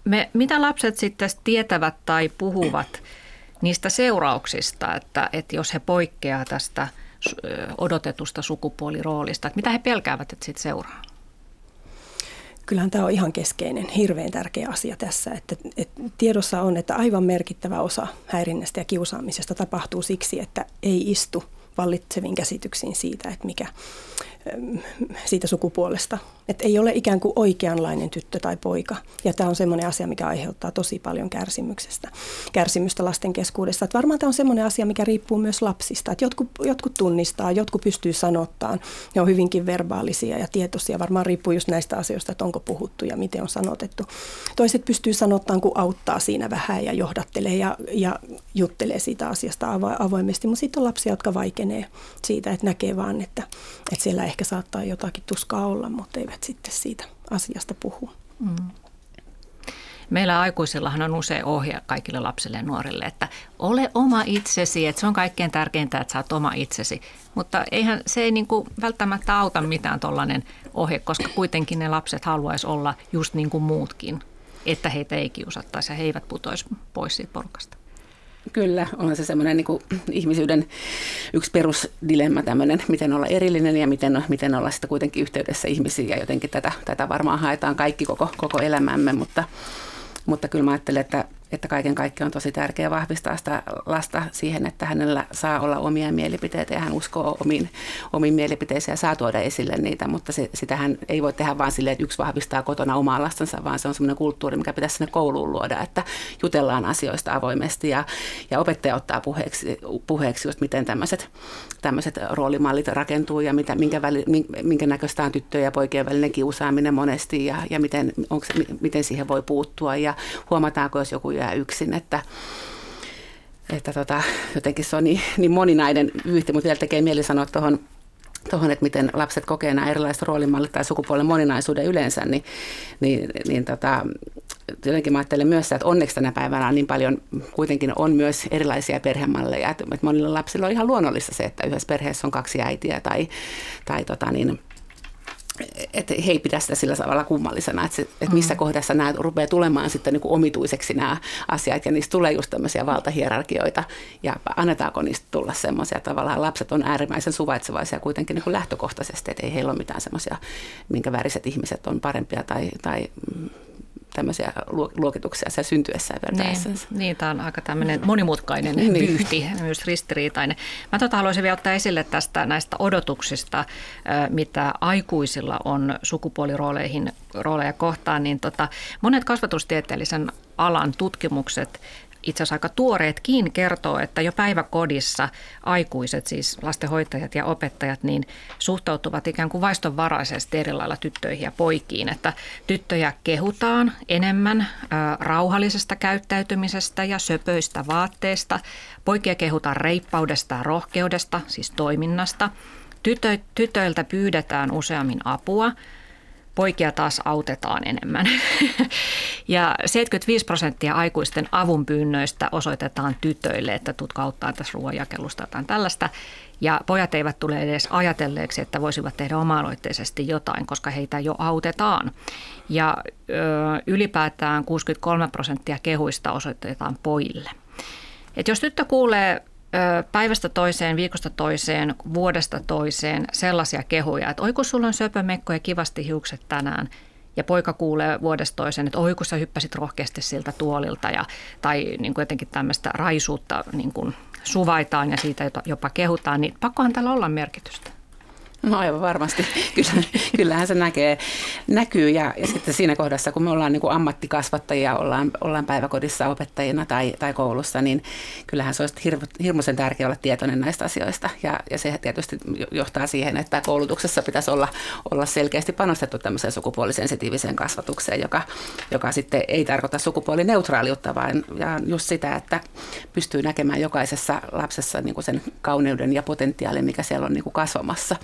me, mitä lapset sitten tietävät tai puhuvat niistä seurauksista, että, että jos he poikkeaa tästä odotetusta sukupuoliroolista, että mitä he pelkäävät, että siitä seuraa? Kyllähän tämä on ihan keskeinen, hirveän tärkeä asia tässä. Että, että tiedossa on, että aivan merkittävä osa häirinnästä ja kiusaamisesta tapahtuu siksi, että ei istu vallitseviin käsityksiin siitä, että mikä siitä sukupuolesta että ei ole ikään kuin oikeanlainen tyttö tai poika. Ja tämä on semmoinen asia, mikä aiheuttaa tosi paljon kärsimyksestä, kärsimystä lasten keskuudessa. Että varmaan tämä on semmoinen asia, mikä riippuu myös lapsista. Että jotkut, jotkut tunnistaa, jotkut pystyy sanottaan. Ne on hyvinkin verbaalisia ja tietoisia. Varmaan riippuu just näistä asioista, että onko puhuttu ja miten on sanotettu. Toiset pystyy sanottaan, kun auttaa siinä vähän ja johdattelee ja, ja juttelee siitä asiasta avoimesti. Mutta sitten on lapsia, jotka siitä, että näkee vaan, että, että siellä ehkä saattaa jotakin tuskaa olla, mutta eivät sitten siitä asiasta puhu. Mm. Meillä aikuisillahan on usein ohje kaikille lapsille ja nuorille, että ole oma itsesi, että se on kaikkein tärkeintä, että sä oot oma itsesi. Mutta eihän se ei niin kuin välttämättä auta mitään tuollainen ohje, koska kuitenkin ne lapset haluaisi olla just niin kuin muutkin, että heitä ei kiusattaisi ja he eivät putoisi pois siitä porukasta. Kyllä, on se semmoinen niin ihmisyyden yksi perusdilemma tämmöinen, miten olla erillinen ja miten, miten olla sitten kuitenkin yhteydessä ihmisiin ja jotenkin tätä, tätä varmaan haetaan kaikki koko, koko elämämme, mutta, mutta kyllä mä ajattelen, että että kaiken kaikkiaan on tosi tärkeää vahvistaa sitä lasta siihen, että hänellä saa olla omia mielipiteitä ja hän uskoo omiin, omiin mielipiteisiin ja saa tuoda esille niitä, mutta se, sitähän ei voi tehdä vain silleen, että yksi vahvistaa kotona omaa lastansa, vaan se on semmoinen kulttuuri, mikä pitäisi sinne kouluun luoda, että jutellaan asioista avoimesti ja, ja opettaja ottaa puheeksi, puheeksi just miten tämmöiset, tämmöiset roolimallit rakentuu ja mitä, minkä, väli, minkä näköistä on tyttöjen ja poikien välinen kiusaaminen monesti ja, ja miten, onko, miten siihen voi puuttua. Ja huomataanko, jos joku jää yksin, että että tota, jotenkin se on niin, niin moninainen vyyhti, mutta vielä tekee mieli sanoa tuohon tuohon, että miten lapset kokee nämä erilaiset roolimallit tai sukupuolen moninaisuuden yleensä, niin, niin, niin tota, jotenkin mä ajattelen myös, että onneksi tänä päivänä on niin paljon, kuitenkin on myös erilaisia perhemalleja, että monilla lapsilla on ihan luonnollista se, että yhdessä perheessä on kaksi äitiä tai, tai tota niin, että he ei pidä sitä sillä tavalla kummallisena, että, se, että missä mm. kohdassa nämä rupeaa tulemaan sitten niin kuin omituiseksi nämä asiat ja niistä tulee just tämmöisiä valtahierarkioita ja annetaanko niistä tulla semmoisia tavallaan, lapset on äärimmäisen suvaitsevaisia kuitenkin niin kuin lähtökohtaisesti, että ei heillä ole mitään semmoisia, minkä väriset ihmiset on parempia tai, tai tämmöisiä luokituksia siellä syntyessään Niin, niin, tämä on aika tämmöinen monimutkainen niin. vyyhti, myös ristiriitainen. Mä tota haluaisin vielä ottaa esille tästä näistä odotuksista, mitä aikuisilla on sukupuolirooleihin rooleja kohtaan, niin tota, monet kasvatustieteellisen alan tutkimukset itse asiassa aika tuoreetkin kertoo, että jo päiväkodissa aikuiset, siis lastenhoitajat ja opettajat, niin suhtautuvat ikään kuin vaistonvaraisesti eri lailla tyttöihin ja poikiin. Että tyttöjä kehutaan enemmän ä, rauhallisesta käyttäytymisestä ja söpöistä vaatteista. Poikia kehutaan reippaudesta ja rohkeudesta, siis toiminnasta. Tytö, tytöiltä pyydetään useammin apua – poikia taas autetaan enemmän. ja 75 prosenttia aikuisten avunpyynnöistä osoitetaan tytöille, että tutka auttaa tässä ruoanjakelusta tai tällaista. Ja pojat eivät tule edes ajatelleeksi, että voisivat tehdä oma-aloitteisesti jotain, koska heitä jo autetaan. Ja ö, ylipäätään 63 prosenttia kehuista osoitetaan pojille. Et jos tyttö kuulee päivästä toiseen, viikosta toiseen, vuodesta toiseen sellaisia kehuja, että oi kun sulla on söpömekko ja kivasti hiukset tänään. Ja poika kuulee vuodesta toiseen, että oi kun sä hyppäsit rohkeasti siltä tuolilta ja, tai niin kuin jotenkin tämmöistä raisuutta niin kuin suvaitaan ja siitä jopa kehutaan, niin pakkohan tällä olla merkitystä. No aivan varmasti. Kyllä, kyllähän se näkee, näkyy ja, ja sitten siinä kohdassa, kun me ollaan niin kuin ammattikasvattajia, ollaan, ollaan päiväkodissa opettajina tai, tai koulussa, niin kyllähän se olisi hirvo, hirmuisen tärkeää olla tietoinen näistä asioista. Ja, ja se tietysti johtaa siihen, että koulutuksessa pitäisi olla, olla selkeästi panostettu tämmöiseen sukupuolisensitiiviseen kasvatukseen, joka, joka sitten ei tarkoita sukupuolineutraaliutta, vaan ja just sitä, että pystyy näkemään jokaisessa lapsessa niin kuin sen kauneuden ja potentiaalin, mikä siellä on niin kuin kasvamassa.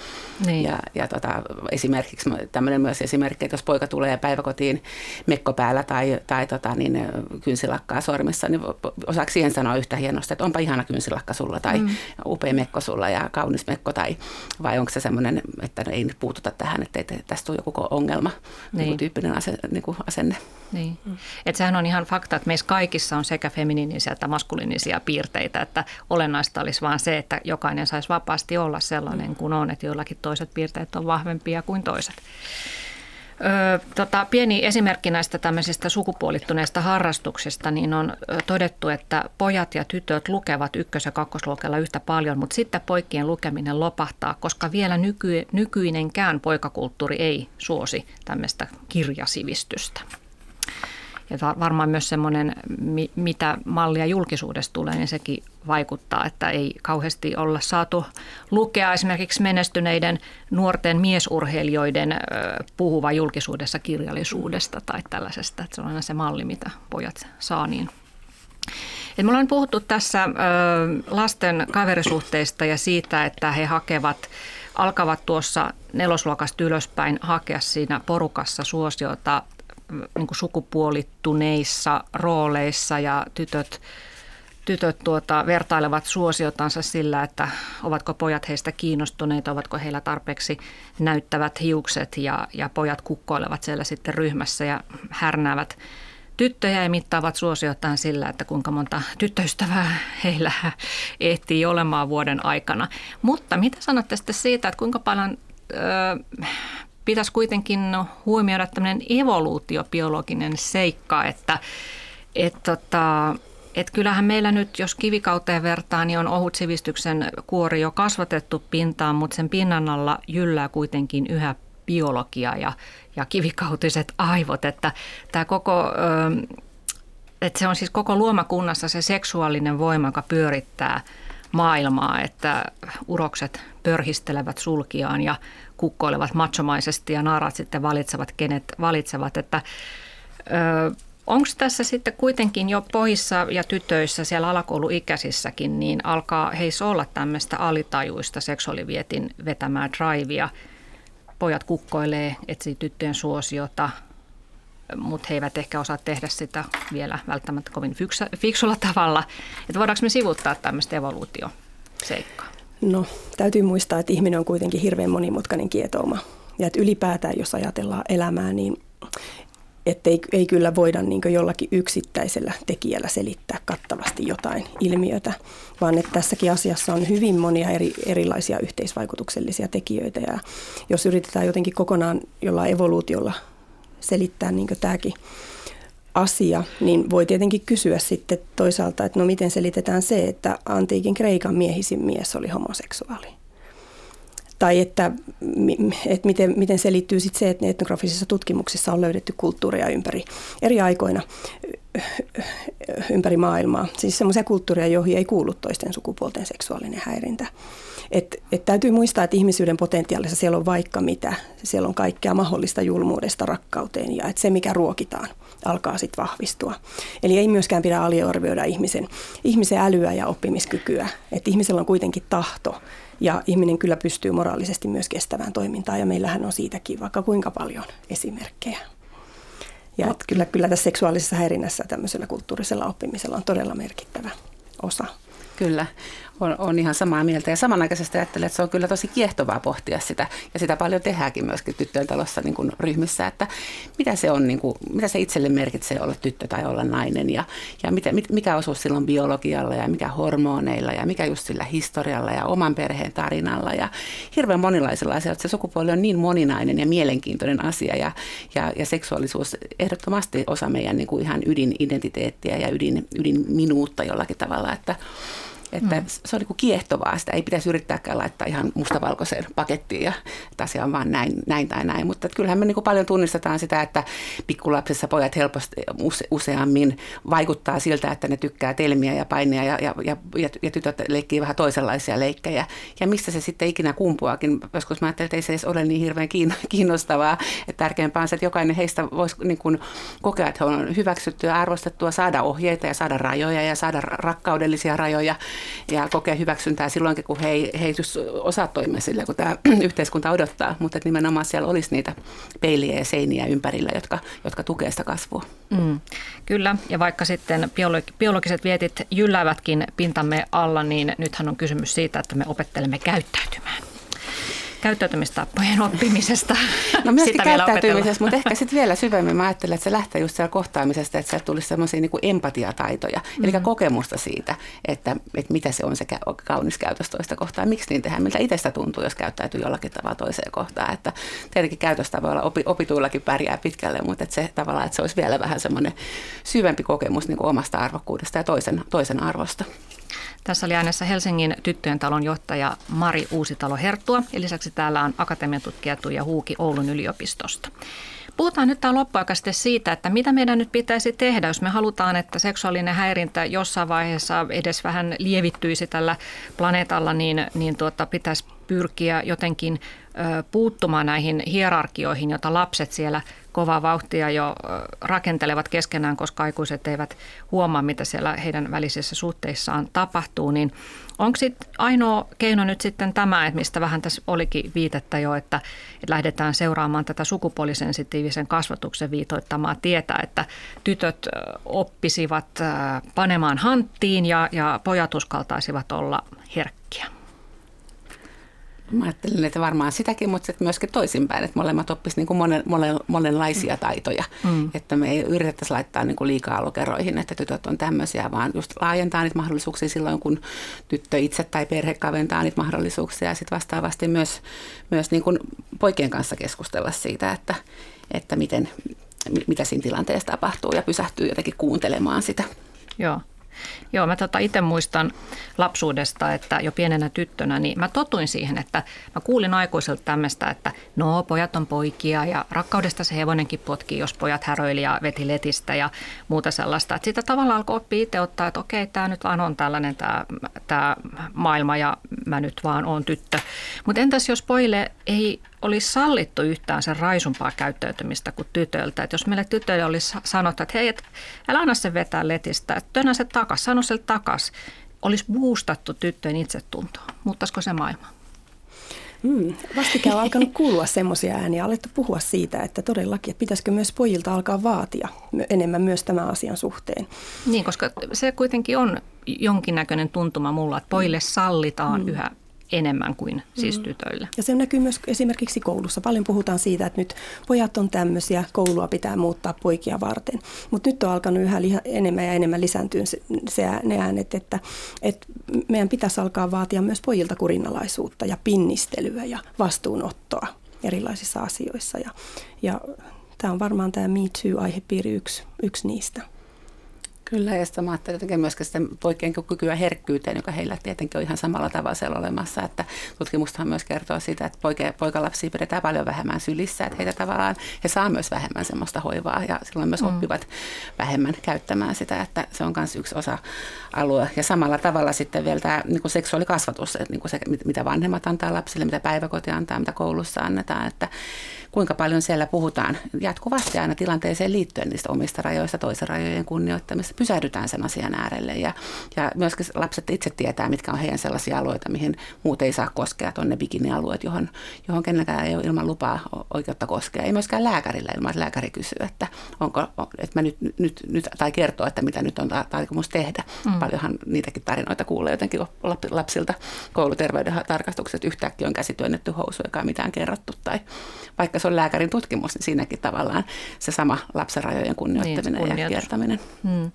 Niin. Ja, ja tota, esimerkiksi tämmöinen myös esimerkki, että jos poika tulee päiväkotiin mekko päällä tai, tai tota, niin, kynsilakkaa sormissa, niin osaako siihen sanoa yhtä hienosti, että onpa ihana kynsilakka sulla tai mm. upea mekko sulla ja kaunis mekko tai vai onko se semmoinen, että ei nyt puututa tähän, että ei tästä tule joku ongelma, niin. Niin tyyppinen ase, niin kuin asenne. Niin. Mm. Et sehän on ihan fakta, että meissä kaikissa on sekä feminiinisiä että maskuliinisia piirteitä, että olennaista olisi vain se, että jokainen saisi vapaasti olla sellainen mm. kuin on, että joillakin toiset piirteet on vahvempia kuin toiset. Ö, tota, pieni esimerkki näistä tämmöisistä sukupuolittuneista harrastuksista, niin on todettu, että pojat ja tytöt lukevat ykkös- ja kakkosluokalla yhtä paljon, mutta sitten poikien lukeminen lopahtaa, koska vielä nyky, nykyinenkään poikakulttuuri ei suosi tämmöistä kirjasivistystä. Ja varmaan myös semmoinen, mitä mallia julkisuudesta tulee, niin sekin vaikuttaa, että ei kauheasti olla saatu lukea esimerkiksi menestyneiden nuorten miesurheilijoiden puhuva julkisuudessa kirjallisuudesta tai tällaisesta. Että se on aina se malli, mitä pojat saa. Niin. Et me ollaan puhuttu tässä lasten kaverisuhteista ja siitä, että he hakevat alkavat tuossa nelosluokasta ylöspäin hakea siinä porukassa suosiota niin kuin sukupuolittuneissa rooleissa ja tytöt, tytöt tuota, vertailevat suosiotansa sillä, että ovatko pojat heistä kiinnostuneita, ovatko heillä tarpeeksi näyttävät hiukset ja, ja pojat kukkoilevat siellä sitten ryhmässä ja härnäävät tyttöjä ja mittaavat suosiotaan sillä, että kuinka monta tyttöystävää heillä ehtii olemaan vuoden aikana. Mutta mitä sanotte sitten siitä, että kuinka paljon pitäisi kuitenkin huomioida tämmöinen evoluutiobiologinen seikka, että et tota, et kyllähän meillä nyt, jos kivikauteen vertaa, niin on ohut sivistyksen kuori jo kasvatettu pintaan, mutta sen pinnan alla jyllää kuitenkin yhä biologia ja, ja kivikautiset aivot, että tämä koko... että se on siis koko luomakunnassa se seksuaalinen voima, joka pyörittää maailmaa, että urokset pörhistelevät sulkiaan ja kukkoilevat machomaisesti ja naarat sitten valitsevat, kenet valitsevat. Että, Onko tässä sitten kuitenkin jo poissa ja tytöissä siellä alakouluikäisissäkin, niin alkaa heissä olla tämmöistä alitajuista seksuaalivietin vetämää drivea. Pojat kukkoilee, etsii tyttöjen suosiota, mutta he eivät ehkä osaa tehdä sitä vielä välttämättä kovin fiksulla tavalla. Että voidaanko me sivuttaa tämmöistä evoluutioseikkaa? No, täytyy muistaa, että ihminen on kuitenkin hirveän monimutkainen kietouma. Ja että ylipäätään, jos ajatellaan elämää, niin että ei, ei kyllä voida niin jollakin yksittäisellä tekijällä selittää kattavasti jotain ilmiötä, vaan että tässäkin asiassa on hyvin monia eri, erilaisia yhteisvaikutuksellisia tekijöitä. Ja jos yritetään jotenkin kokonaan jollain evoluutiolla selittää niin tämäkin asia, niin voi tietenkin kysyä sitten toisaalta, että no miten selitetään se, että antiikin Kreikan miehisin mies oli homoseksuaali. Tai että, että miten, miten selittyy sitten se, että etnografisissa tutkimuksissa on löydetty kulttuureja ympäri eri aikoina ympäri maailmaa. Siis semmoisia kulttuureja, joihin ei kuulu toisten sukupuolten seksuaalinen häirintä. Et, et täytyy muistaa, että ihmisyyden potentiaalissa siellä on vaikka mitä. Siellä on kaikkea mahdollista julmuudesta rakkauteen ja että se, mikä ruokitaan, alkaa sitten vahvistua. Eli ei myöskään pidä aliarvioida ihmisen, ihmisen älyä ja oppimiskykyä. Että ihmisellä on kuitenkin tahto ja ihminen kyllä pystyy moraalisesti myös kestävään toimintaan ja meillähän on siitäkin vaikka kuinka paljon esimerkkejä. Ja no. kyllä, kyllä tässä seksuaalisessa häirinnässä tämmöisellä kulttuurisella oppimisella on todella merkittävä osa. Kyllä on, on ihan samaa mieltä. Ja samanaikaisesti ajattelen, että se on kyllä tosi kiehtovaa pohtia sitä. Ja sitä paljon tehdäänkin myöskin tyttöjen talossa niin kuin ryhmissä, että mitä se on, niin kuin, mitä se itselle merkitsee olla tyttö tai olla nainen. Ja, ja mitä, mikä osuus sillä on biologialla ja mikä hormoneilla ja mikä just sillä historialla ja oman perheen tarinalla. Ja hirveän monilaisilla asioilla. Se sukupuoli on niin moninainen ja mielenkiintoinen asia. Ja, ja, ja seksuaalisuus ehdottomasti osa meidän niin kuin ihan ydinidentiteettiä ja ydin, ydinminuutta jollakin tavalla. Että, Että mm. se on niin kuin kiehtovaa, sitä ei pitäisi yrittääkään laittaa ihan mustavalkoiseen pakettiin ja että asia on vaan näin, näin tai näin. Mutta kyllähän me niin kuin paljon tunnistetaan sitä, että pikkulapsissa pojat helposti use, useammin vaikuttaa siltä, että ne tykkää telmiä ja painia ja, ja, ja, ja, ja tytöt leikkii vähän toisenlaisia leikkejä. Ja mistä se sitten ikinä kumpuakin, joskus mä ajattelin, että ei se edes ole niin hirveän kiinnostavaa. Että tärkeämpää on se, että jokainen heistä voisi niin kuin kokea, että he on hyväksyttyä, arvostettua, saada ohjeita ja saada rajoja ja saada rakkaudellisia rajoja ja kokea hyväksyntää silloinkin, kun he ei, he ei osaa toimia sillä, kun tämä yhteiskunta odottaa. Mutta että nimenomaan siellä olisi niitä peiliä ja seiniä ympärillä, jotka, jotka tukee sitä kasvua. Mm, kyllä, ja vaikka sitten biologi- biologiset vietit jylläävätkin pintamme alla, niin nythän on kysymys siitä, että me opettelemme käyttäytymään käyttäytymistapojen oppimisesta. No myöskin käyttäytymisessä, mutta ehkä sitten vielä syvemmin mä ajattelen, että se lähtee just siellä kohtaamisesta, että sieltä tulisi semmoisia niin empatiataitoja, mm-hmm. eli kokemusta siitä, että, että mitä se on se kaunis käytös toista kohtaa, miksi niin tehdään, miltä itsestä tuntuu, jos käyttäytyy jollakin tavalla toiseen kohtaan. Että tietenkin käytöstavoilla opi, opituillakin pärjää pitkälle, mutta että se tavallaan, että se olisi vielä vähän semmoinen syvempi kokemus niin kuin omasta arvokkuudesta ja toisen, toisen arvosta. Tässä oli äänessä Helsingin tyttöjen talon johtaja Mari Uusitalo Herttua ja lisäksi täällä on akatemiatutkija Tuija Huuki Oulun yliopistosta. Puhutaan nyt tämä loppuaika siitä, että mitä meidän nyt pitäisi tehdä, jos me halutaan, että seksuaalinen häirintä jossain vaiheessa edes vähän lievittyisi tällä planeetalla, niin, niin tuota, pitäisi pyrkiä jotenkin ö, puuttumaan näihin hierarkioihin, joita lapset siellä kovaa vauhtia jo rakentelevat keskenään, koska aikuiset eivät huomaa, mitä siellä heidän välisissä suhteissaan tapahtuu, niin onko sitten ainoa keino nyt sitten tämä, että mistä vähän tässä olikin viitettä jo, että, että lähdetään seuraamaan tätä sukupuolisensitiivisen kasvatuksen viitoittamaa tietä, että tytöt oppisivat panemaan hanttiin ja, ja pojat uskaltaisivat olla herkkiä? Mä ajattelin, että varmaan sitäkin, mutta sitten myöskin toisinpäin, että molemmat oppisivat niin kuin monen, monen, monenlaisia taitoja. Mm. Että me ei yritettäisi laittaa niin kuin liikaa lokeroihin, että tytöt on tämmöisiä, vaan just laajentaa niitä mahdollisuuksia silloin, kun tyttö itse tai perhe kaventaa niitä mahdollisuuksia. Ja sitten vastaavasti myös, myös niin kuin poikien kanssa keskustella siitä, että, että miten, mitä siinä tilanteessa tapahtuu ja pysähtyy jotenkin kuuntelemaan sitä. Joo. Joo, mä tota itse muistan lapsuudesta, että jo pienenä tyttönä, niin mä totuin siihen, että mä kuulin aikuiselta tämmöistä, että no pojat on poikia ja rakkaudesta se hevonenkin potkii, jos pojat häröili ja veti letistä ja muuta sellaista. Että sitä tavallaan alkoi oppia itse ottaa, että okei, tämä nyt vaan on tällainen tämä, tämä maailma ja mä nyt vaan on tyttö. Mutta entäs jos pojille ei olisi sallittu yhtään sen raisumpaa käyttäytymistä kuin tytöltä. Että jos meille tytöille olisi sanottu, että hei, et, älä anna sen vetää letistä, että työnnä se takas, sano se takas, olisi boostattu tyttöjen itsetuntoa. Muuttaisiko se maailma? Mm, vastikään on alkanut kuulua semmoisia ääniä, alettu puhua siitä, että todellakin, että pitäisikö myös pojilta alkaa vaatia enemmän myös tämän asian suhteen. Niin, koska se kuitenkin on jonkinnäköinen tuntuma mulla, että pojille sallitaan mm. yhä enemmän kuin siis mm. tytöille. Ja se näkyy myös esimerkiksi koulussa. Paljon puhutaan siitä, että nyt pojat on tämmöisiä, koulua pitää muuttaa poikia varten. Mutta nyt on alkanut yhä liha, enemmän ja enemmän lisääntyä se, se, ne äänet, että, että meidän pitäisi alkaa vaatia myös pojilta kurinalaisuutta ja pinnistelyä ja vastuunottoa erilaisissa asioissa. Ja, ja tämä on varmaan tämä Me Too-aihepiiri yksi, yksi niistä. Kyllä, ja sitten mä ajattelin jotenkin myöskin sitten poikien kykyä herkkyyteen, joka heillä tietenkin on ihan samalla tavalla siellä olemassa. Että tutkimustahan myös kertoo siitä, että poike, poikalapsia pidetään paljon vähemmän sylissä, että heitä tavallaan, he saa myös vähemmän semmoista hoivaa ja silloin myös mm. oppivat vähemmän käyttämään sitä, että se on myös yksi osa alue. Ja samalla tavalla sitten vielä tämä niin kuin seksuaalikasvatus, että niin kuin se, mitä vanhemmat antaa lapsille, mitä päiväkoti antaa, mitä koulussa annetaan, että kuinka paljon siellä puhutaan jatkuvasti aina tilanteeseen liittyen niistä omista rajoista, toisen rajojen kunnioittamista. Pysähdytään sen asian äärelle ja, ja myöskin lapset itse tietää, mitkä on heidän sellaisia alueita, mihin muut ei saa koskea, tuonne bikinialueet, johon, johon kenelläkään ei ole ilman lupaa oikeutta koskea. Ei myöskään lääkärillä ilman, että lääkäri kysyy, että onko, että mä nyt, nyt, nyt tai kertoo, että mitä nyt on taikomus tehdä. Mm. Paljonhan niitäkin tarinoita kuulee jotenkin lapsilta kouluterveyden tarkastukset yhtäkkiä on käsityönnetty housu, eikä mitään kerrottu tai vaikka se on lääkärin tutkimus, niin siinäkin tavallaan se sama lapsarajojen kunnioittaminen niin, ja kiertäminen. Hmm.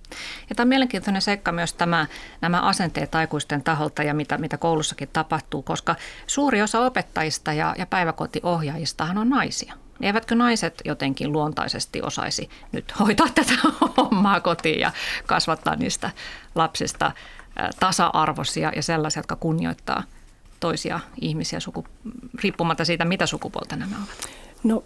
Ja tämä on mielenkiintoinen seikka myös tämä, nämä asenteet aikuisten taholta ja mitä, mitä koulussakin tapahtuu, koska suuri osa opettajista ja, ja päiväkotiohjaajistahan on naisia. Eivätkö naiset jotenkin luontaisesti osaisi nyt hoitaa tätä hommaa kotiin ja kasvattaa niistä lapsista tasa-arvoisia ja sellaisia, jotka kunnioittaa toisia ihmisiä suku, riippumatta siitä, mitä sukupuolta nämä ovat? No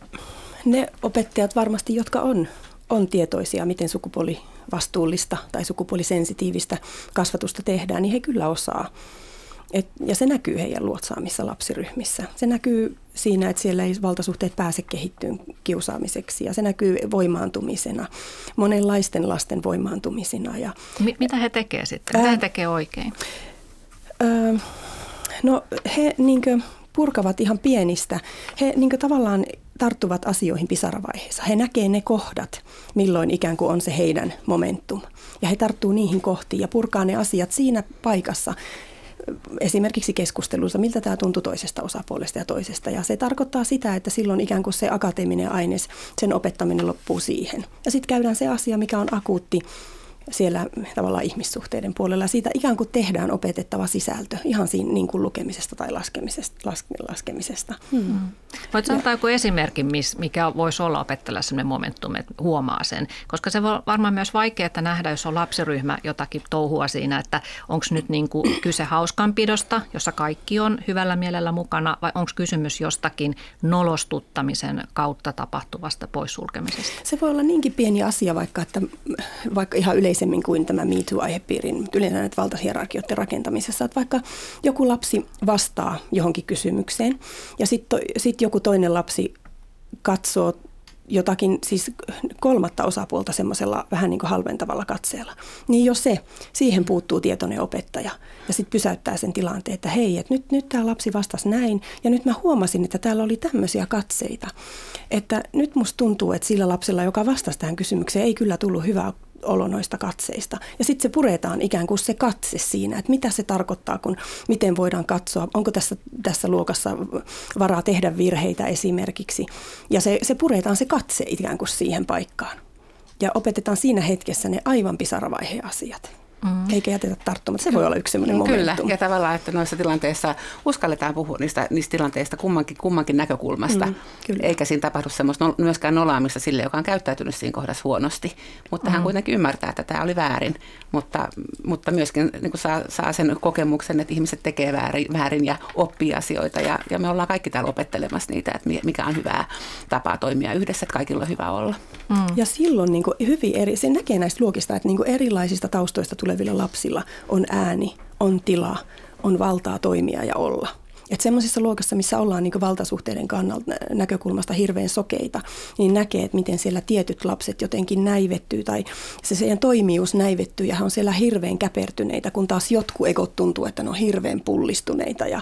ne opettajat varmasti, jotka on, on tietoisia, miten sukupuolivastuullista tai sukupuolisensitiivistä kasvatusta tehdään, niin he kyllä osaa. Et, ja se näkyy heidän luotsaamissa lapsiryhmissä. Se näkyy siinä, että siellä ei valtasuhteet pääse kehittyyn kiusaamiseksi ja se näkyy voimaantumisena, monenlaisten lasten voimaantumisina. Ja, M- mitä he tekevät sitten? Mitä he tekevät oikein? Ää, no he niinkö, purkavat ihan pienistä. He niinkö, tavallaan tarttuvat asioihin pisaravaiheessa. He näkee ne kohdat, milloin ikään kuin on se heidän momentum. Ja he tarttuu niihin kohtiin ja purkaa ne asiat siinä paikassa, esimerkiksi keskustelussa, miltä tämä tuntui toisesta osapuolesta ja toisesta. Ja se tarkoittaa sitä, että silloin ikään kuin se akateeminen aines, sen opettaminen loppuu siihen. Ja sitten käydään se asia, mikä on akuutti siellä tavallaan ihmissuhteiden puolella. Siitä ikään kuin tehdään opetettava sisältö ihan siinä niin kuin lukemisesta tai laskemisesta. Laske, laskemisesta. Hmm. Voit sanoa joku esimerkki, mikä voisi olla opettajalla sellainen momentum, että huomaa sen? Koska se voi varmaan myös vaikeaa nähdä, jos on lapsiryhmä jotakin touhua siinä, että onko nyt niin kuin kyse hauskanpidosta, jossa kaikki on hyvällä mielellä mukana, vai onko kysymys jostakin nolostuttamisen kautta tapahtuvasta poissulkemisesta? Se voi olla niinkin pieni asia, vaikka, että, vaikka ihan yleisesti yleisemmin kuin tämä MeToo-aihepiirin yleensä näitä valtahierarkioiden rakentamisessa. Että vaikka joku lapsi vastaa johonkin kysymykseen ja sitten sit joku toinen lapsi katsoo jotakin siis kolmatta osapuolta semmoisella vähän niin kuin halventavalla katseella. Niin jos se, siihen puuttuu tietoinen opettaja ja sitten pysäyttää sen tilanteen, että hei, että nyt, nyt tämä lapsi vastasi näin ja nyt mä huomasin, että täällä oli tämmöisiä katseita. Että nyt musta tuntuu, että sillä lapsella, joka vastasi tähän kysymykseen, ei kyllä tullut hyvää olo noista katseista. Ja sitten se puretaan ikään kuin se katse siinä, että mitä se tarkoittaa, kun miten voidaan katsoa, onko tässä, tässä luokassa varaa tehdä virheitä esimerkiksi. Ja se, se puretaan se katse ikään kuin siihen paikkaan. Ja opetetaan siinä hetkessä ne aivan pisaravaiheen asiat. Mm. Eikä jätetä tarttumatta. Se voi olla yksi sellainen momentum. Kyllä, ja tavallaan, että noissa tilanteissa uskalletaan puhua niistä, niistä tilanteista kummankin, kummankin näkökulmasta. Mm, kyllä. Eikä siinä tapahdu semmoista no, myöskään nolaamista sille, joka on käyttäytynyt siinä kohdassa huonosti. Mutta mm. hän kuitenkin ymmärtää, että tämä oli väärin. Mutta, mutta myöskin niin saa, saa sen kokemuksen, että ihmiset tekee väärin, väärin ja oppii asioita. Ja, ja me ollaan kaikki täällä opettelemassa niitä, että mikä on hyvää tapaa toimia yhdessä, että kaikilla on hyvä olla. Mm. Ja silloin niin kuin hyvin eri, se näkee näistä luokista, että niin kuin erilaisista taustoista tulee tulevilla lapsilla on ääni, on tila, on valtaa toimia ja olla. Että semmoisissa luokassa, missä ollaan niin valtasuhteiden kannalta näkökulmasta hirveän sokeita, niin näkee, että miten siellä tietyt lapset jotenkin näivettyy tai se sen toimijuus näivettyy ja he on siellä hirveän käpertyneitä, kun taas jotkut ekot tuntuu, että ne on hirveän pullistuneita ja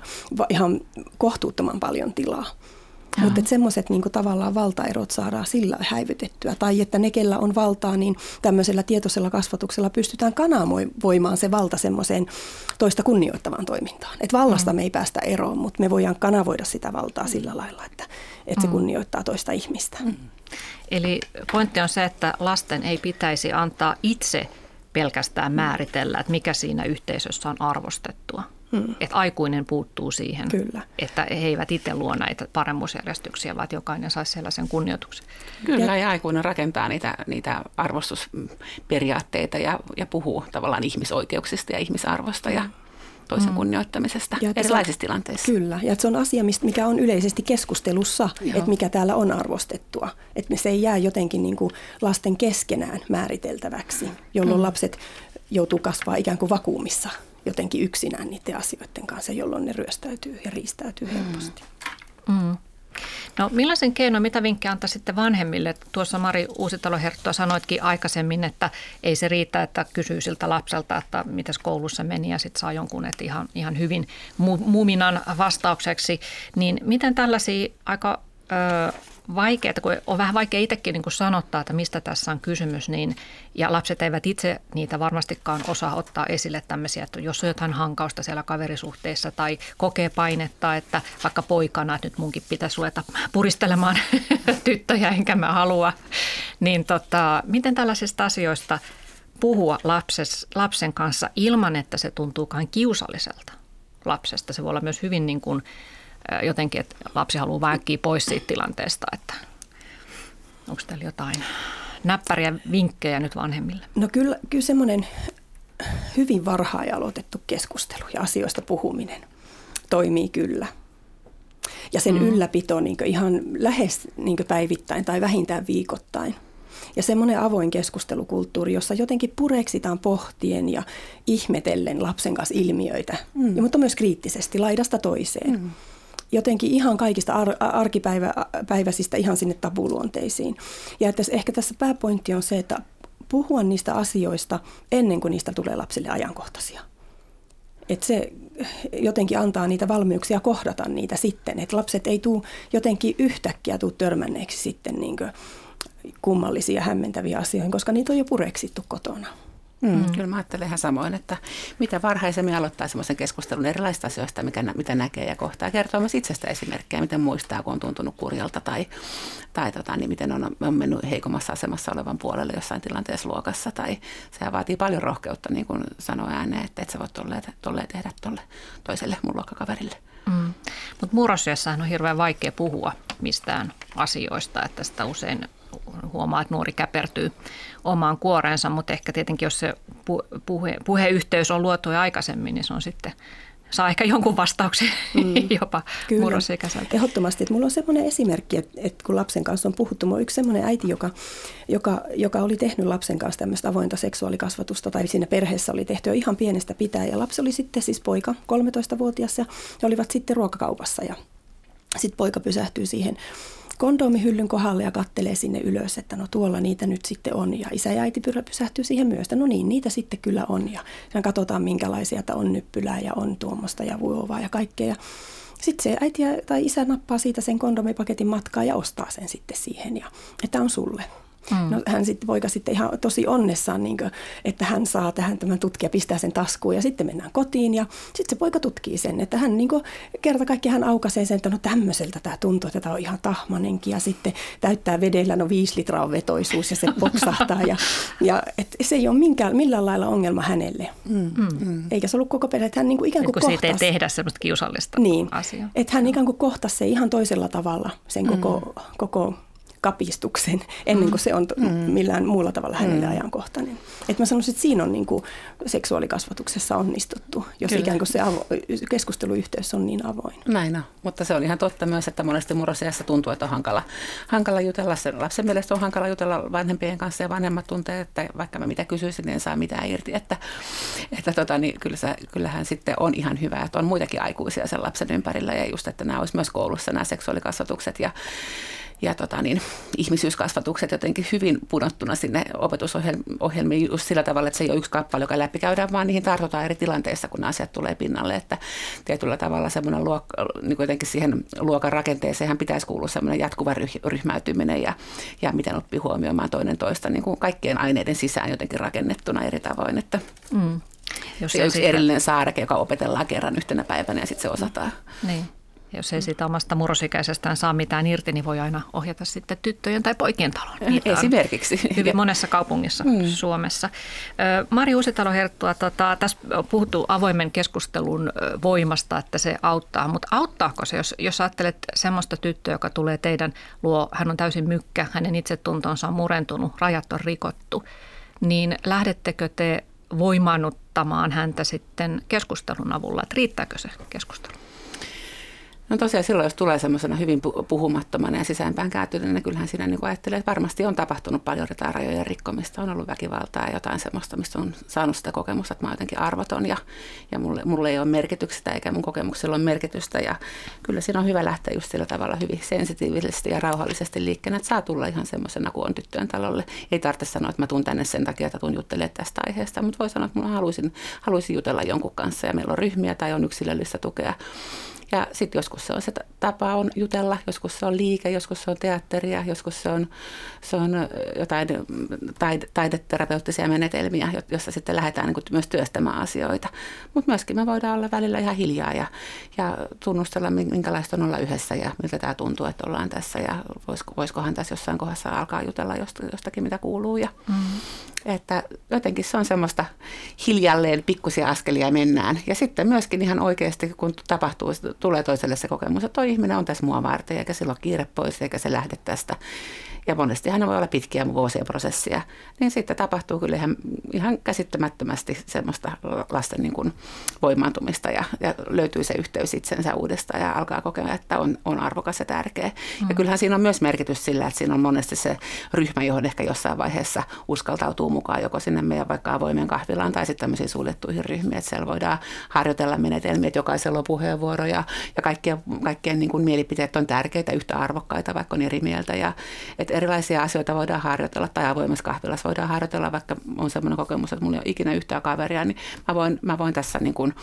ihan kohtuuttoman paljon tilaa. Mutta semmoiset niin tavallaan valtaerot saadaan sillä häivytettyä. Tai että ne, kellä on valtaa, niin tämmöisellä tietoisella kasvatuksella pystytään kanavoimaan se valta semmoiseen toista kunnioittavaan toimintaan. Että vallasta mm. me ei päästä eroon, mutta me voidaan kanavoida sitä valtaa mm. sillä lailla, että, että se mm. kunnioittaa toista ihmistä. Mm. Eli pointti on se, että lasten ei pitäisi antaa itse pelkästään määritellä, että mikä siinä yhteisössä on arvostettua. Hmm. Että aikuinen puuttuu siihen, Kyllä. että he eivät itse luo näitä paremmuusjärjestyksiä, vaan jokainen saisi sellaisen kunnioituksen. Kyllä, ja aikuinen rakentaa niitä, niitä arvostusperiaatteita ja, ja puhuu tavallaan ihmisoikeuksista ja ihmisarvosta ja toisen mm. kunnioittamisesta ja erilaisissa se, tilanteissa. Kyllä, ja se on asia, mikä on yleisesti keskustelussa, Joo. että mikä täällä on arvostettua. Että se ei jää jotenkin niin kuin lasten keskenään määriteltäväksi, jolloin mm. lapset joutuu kasvaa ikään kuin vakuumissa jotenkin yksinään niiden asioiden kanssa, jolloin ne ryöstäytyy ja riistäytyy mm. helposti. Mm. No millaisen keino, mitä vinkkejä antaa sitten vanhemmille? Tuossa Mari Uusitalo-Herttoa sanoitkin aikaisemmin, että ei se riitä, että kysyy siltä lapselta, että mitäs koulussa meni ja sitten saa jonkun että ihan, ihan hyvin muminan vastaukseksi. Niin miten tällaisia aika ö, vaikeaa, kun on vähän vaikea itsekin niin sanottaa, että mistä tässä on kysymys, niin, ja lapset eivät itse niitä varmastikaan osaa ottaa esille tämmöisiä, että jos on jotain hankausta siellä kaverisuhteissa tai kokee painetta, että vaikka poikana, että nyt munkin pitäisi ruveta puristelemaan tyttöjä, enkä mä halua, niin tota, miten tällaisista asioista puhua lapses, lapsen kanssa ilman, että se tuntuukaan kiusalliselta lapsesta. Se voi olla myös hyvin niin kuin, jotenkin, että lapsi haluaa väkkiä pois siitä tilanteesta, että onko teillä jotain näppäriä vinkkejä nyt vanhemmille? No kyllä, kyllä semmoinen hyvin varhain aloitettu keskustelu ja asioista puhuminen toimii kyllä. Ja sen mm. ylläpito niin ihan lähes niin päivittäin tai vähintään viikoittain. Ja semmoinen avoin keskustelukulttuuri, jossa jotenkin pureksitaan pohtien ja ihmetellen lapsen kanssa ilmiöitä, mm. ja, mutta myös kriittisesti laidasta toiseen. Mm. Jotenkin ihan kaikista ar- arkipäiväisistä ihan sinne tabuluonteisiin. Ja että ehkä tässä pääpointti on se, että puhua niistä asioista ennen kuin niistä tulee lapsille ajankohtaisia. Että se jotenkin antaa niitä valmiuksia kohdata niitä sitten. Että lapset ei tule jotenkin yhtäkkiä tuu törmänneeksi sitten niin kummallisia hämmentäviä asioihin, koska niitä on jo pureksittu kotona. Mm. Mm. Kyllä mä ajattelen ihan samoin, että mitä varhaisemmin aloittaa semmoisen keskustelun erilaisista asioista, mikä, mitä näkee ja kohtaa. Kertoo myös itsestä esimerkkejä, miten muistaa, kun on tuntunut kurjalta tai, tai tota, niin miten on, on mennyt heikommassa asemassa olevan puolelle jossain tilanteessa luokassa. Tai se vaatii paljon rohkeutta, niin kuin sanoi ääneen, että et sä voit tolleen, tolleen tehdä tolle toiselle mun luokkakaverille. Mm. Mutta murrosiassahan on hirveän vaikea puhua mistään asioista, että sitä usein huomaa, että nuori käpertyy omaan kuoreensa, mutta ehkä tietenkin jos se puhe, puheyhteys on luotu jo aikaisemmin, niin se on sitten saa ehkä jonkun vastauksen mm. jopa murrosikäiseltä. Ehdottomasti. Että mulla on semmoinen esimerkki, että, että kun lapsen kanssa on puhuttu, mulla on yksi semmoinen äiti, joka, joka, joka oli tehnyt lapsen kanssa tämmöistä avointa seksuaalikasvatusta, tai siinä perheessä oli tehty jo ihan pienestä pitää, ja lapsi oli sitten siis poika, 13-vuotias, ja he olivat sitten ruokakaupassa, ja sitten poika pysähtyy siihen kondomihyllyn kohdalle ja kattelee sinne ylös, että no tuolla niitä nyt sitten on. Ja isä ja äiti pysähtyy siihen myös, että no niin, niitä sitten kyllä on. Ja katsotaan minkälaisia, että on nyppylää ja on tuommoista ja vuovaa ja kaikkea. Sitten se äiti tai isä nappaa siitä sen kondomipaketin matkaa ja ostaa sen sitten siihen, ja, että on sulle. Mm. No, hän sitten poika sitten ihan tosi onnessaan, niin kuin, että hän saa tähän tämän tutkija pistää sen taskuun ja sitten mennään kotiin ja sitten se poika tutkii sen, että hän niin kuin, kerta kaikki hän aukaisee sen, että no tämmöiseltä tämä tuntuu, että tämä on ihan tahmanenkin ja sitten täyttää vedellä, no viisi litraa on vetoisuus ja se poksahtaa ja, ja et se ei ole minkään, millään lailla ongelma hänelle. Mm. Mm. Eikä se ollut koko perhe, että hän niin kuin ikään kuin kohtas. siitä ei tehdä semmoista kiusallista niin, asiaa. Että hän ikään kuin kohtasi se ihan toisella tavalla sen koko, mm. koko kapistuksen ennen kuin se on mm. millään muulla tavalla hänelle mm. ajankohtainen. Et mä sanoisin, että siinä on niin kuin seksuaalikasvatuksessa onnistuttu, jos Kyllä. ikään kuin se avo- keskusteluyhteys on niin avoin. Näin on, mutta se on ihan totta myös, että monesti murrosiassa tuntuu, että on hankala, hankala jutella. Sen lapsen mielestä on hankala jutella vanhempien kanssa ja vanhemmat tuntee, että vaikka mä mitä kysyisin, niin en saa mitään irti. Että, että tota, niin kyllä se, kyllähän sitten on ihan hyvä, että on muitakin aikuisia sen lapsen ympärillä ja just, että nämä olisi myös koulussa nämä seksuaalikasvatukset ja ja tota niin, ihmisyyskasvatukset jotenkin hyvin pudottuna sinne opetusohjelmiin just sillä tavalla, että se ei ole yksi kappale, joka läpikäydään, vaan niihin tartutaan eri tilanteissa, kun asiat tulee pinnalle. Että tietyllä tavalla semmoinen luokka, niin jotenkin siihen luokan rakenteeseen pitäisi kuulua semmoinen jatkuva ryhmäytyminen ja, ja miten oppii huomioimaan toinen toista niin kuin kaikkien aineiden sisään jotenkin rakennettuna eri tavoin. Että mm. Jos se on yksi erillinen saareke, joka opetellaan kerran yhtenä päivänä ja sitten se osataan. Niin. Jos ei siitä omasta murrosikäisestään saa mitään irti, niin voi aina ohjata sitten tyttöjen tai poikien talon. Niitä Esimerkiksi. Hyvin monessa kaupungissa mm. Suomessa. Mari Uusitalo-Herttua, tota, tässä on puhuttu avoimen keskustelun voimasta, että se auttaa, mutta auttaako se, jos, jos ajattelet semmoista tyttöä, joka tulee teidän luo, hän on täysin mykkä, hänen itsetuntonsa on murentunut, rajat on rikottu, niin lähdettekö te voimaannuttamaan häntä sitten keskustelun avulla, että riittääkö se keskustelu? No tosiaan silloin, jos tulee semmoisena hyvin puhumattomana ja sisäänpäin kääntyneenä, niin kyllähän siinä niin ajattelee, että varmasti on tapahtunut paljon jotain rajojen rikkomista, on ollut väkivaltaa ja jotain semmoista, mistä on saanut sitä kokemusta, että mä oon jotenkin arvoton ja, ja mulle, mulle ei ole merkitystä eikä mun kokemuksella ole merkitystä. Ja kyllä siinä on hyvä lähteä just sillä tavalla hyvin sensitiivisesti ja rauhallisesti liikkeelle, että saa tulla ihan semmoisena kuin on tyttöjen talolle. Ei tarvitse sanoa, että mä tuun tänne sen takia, että tuun juttelemaan tästä aiheesta, mutta voi sanoa, että mä haluaisin, haluaisin jutella jonkun kanssa ja meillä on ryhmiä tai on yksilöllistä tukea. Ja sitten joskus se on se tapa on jutella, joskus se on liike, joskus se on teatteria, joskus se on, se on jotain taide, taideterapeuttisia menetelmiä, jossa sitten lähdetään niin myös työstämään asioita. Mutta myöskin me voidaan olla välillä ihan hiljaa ja, ja tunnustella, minkälaista on olla yhdessä ja miltä tämä tuntuu, että ollaan tässä ja voisiko, voisikohan tässä jossain kohdassa alkaa jutella jostakin, mitä kuuluu. Ja, mm. että jotenkin se on semmoista hiljalleen pikkusia askelia mennään. Ja sitten myöskin ihan oikeasti, kun tapahtuu, tulee toiselle se kokemus, että toi ihminen on tässä mua varten, eikä sillä ole kiire pois, eikä se lähde tästä ja monesti hän voi olla pitkiä vuosia prosessia, niin sitten tapahtuu kyllä ihan, ihan käsittämättömästi semmoista lasten niin kuin voimaantumista ja, ja löytyy se yhteys itsensä uudestaan ja alkaa kokea, että on, on arvokas ja tärkeä. Mm. Ja kyllähän siinä on myös merkitys sillä, että siinä on monesti se ryhmä, johon ehkä jossain vaiheessa uskaltautuu mukaan joko sinne meidän vaikka avoimen kahvilaan tai sitten tämmöisiin suljettuihin ryhmiin, että siellä voidaan harjoitella menetelmiä, että jokaisella on puheenvuoro ja, ja kaikkien, kaikkien niin kuin mielipiteet on tärkeitä, yhtä arvokkaita, vaikka on eri mieltä. Ja, että erilaisia asioita voidaan harjoitella tai avoimessa kahvilassa voidaan harjoitella, vaikka on sellainen kokemus, että mulla ei ole ikinä yhtään kaveria, niin mä voin, mä voin tässä niin kuin,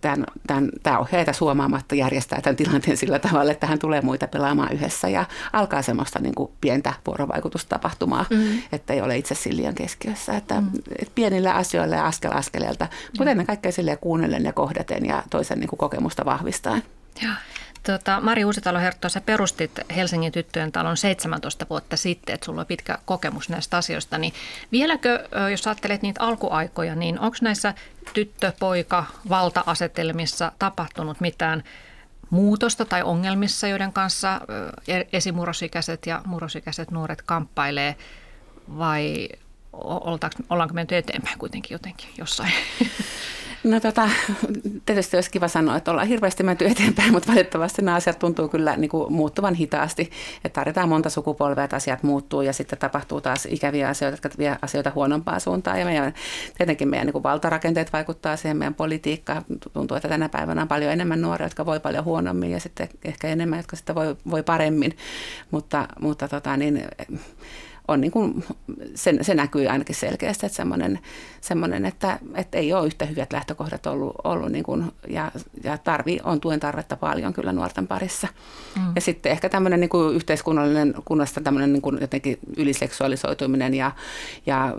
tämän, tämän, tämä ohjaaja suomaamatta järjestää tämän tilanteen sillä tavalla, että hän tulee muita pelaamaan yhdessä ja alkaa semmoista niin kuin pientä vuorovaikutustapahtumaa, mm. että ei ole itse sillian keskiössä. Että, mm. että pienillä asioilla ja askel askeleelta, mutta ennen kaikkea silleen kuunnellen ja kohdaten ja toisen niin kuin kokemusta vahvistaen. Joo. Tota, Mari Uusitalo-Hertto, sä perustit Helsingin tyttöjen talon 17 vuotta sitten, että sulla on pitkä kokemus näistä asioista. Niin vieläkö, jos ajattelet niitä alkuaikoja, niin onko näissä tyttö-poika valta-asetelmissa tapahtunut mitään muutosta tai ongelmissa, joiden kanssa e-, esimurrosikäiset ja murrosikäiset nuoret kamppailee vai ollaanko menty eteenpäin kuitenkin jotenkin jossain? No tota, tietysti olisi kiva sanoa, että ollaan hirveästi menty eteenpäin, mutta valitettavasti nämä asiat tuntuu kyllä niin kuin muuttuvan hitaasti. Että tarvitaan monta sukupolvea, että asiat muuttuu ja sitten tapahtuu taas ikäviä asioita, jotka vie asioita huonompaan suuntaan. Ja meidän, tietenkin meidän niin kuin valtarakenteet vaikuttaa siihen, meidän politiikka. Tuntuu, että tänä päivänä on paljon enemmän nuoria, jotka voi paljon huonommin ja sitten ehkä enemmän, jotka sitten voi, voi paremmin. Mutta, mutta tota, niin, on niin kuin, se, se näkyy ainakin selkeästi, että semmoinen, semmoinen että, että ei ole yhtä hyvät lähtökohdat ollut, ollut niin kuin, ja, ja tarvi, on tuen tarvetta paljon kyllä nuorten parissa. Mm. Ja sitten ehkä tämmöinen niin kuin yhteiskunnallinen kunnasta tämmöinen niin kuin jotenkin yliseksuaalisoituminen ja, ja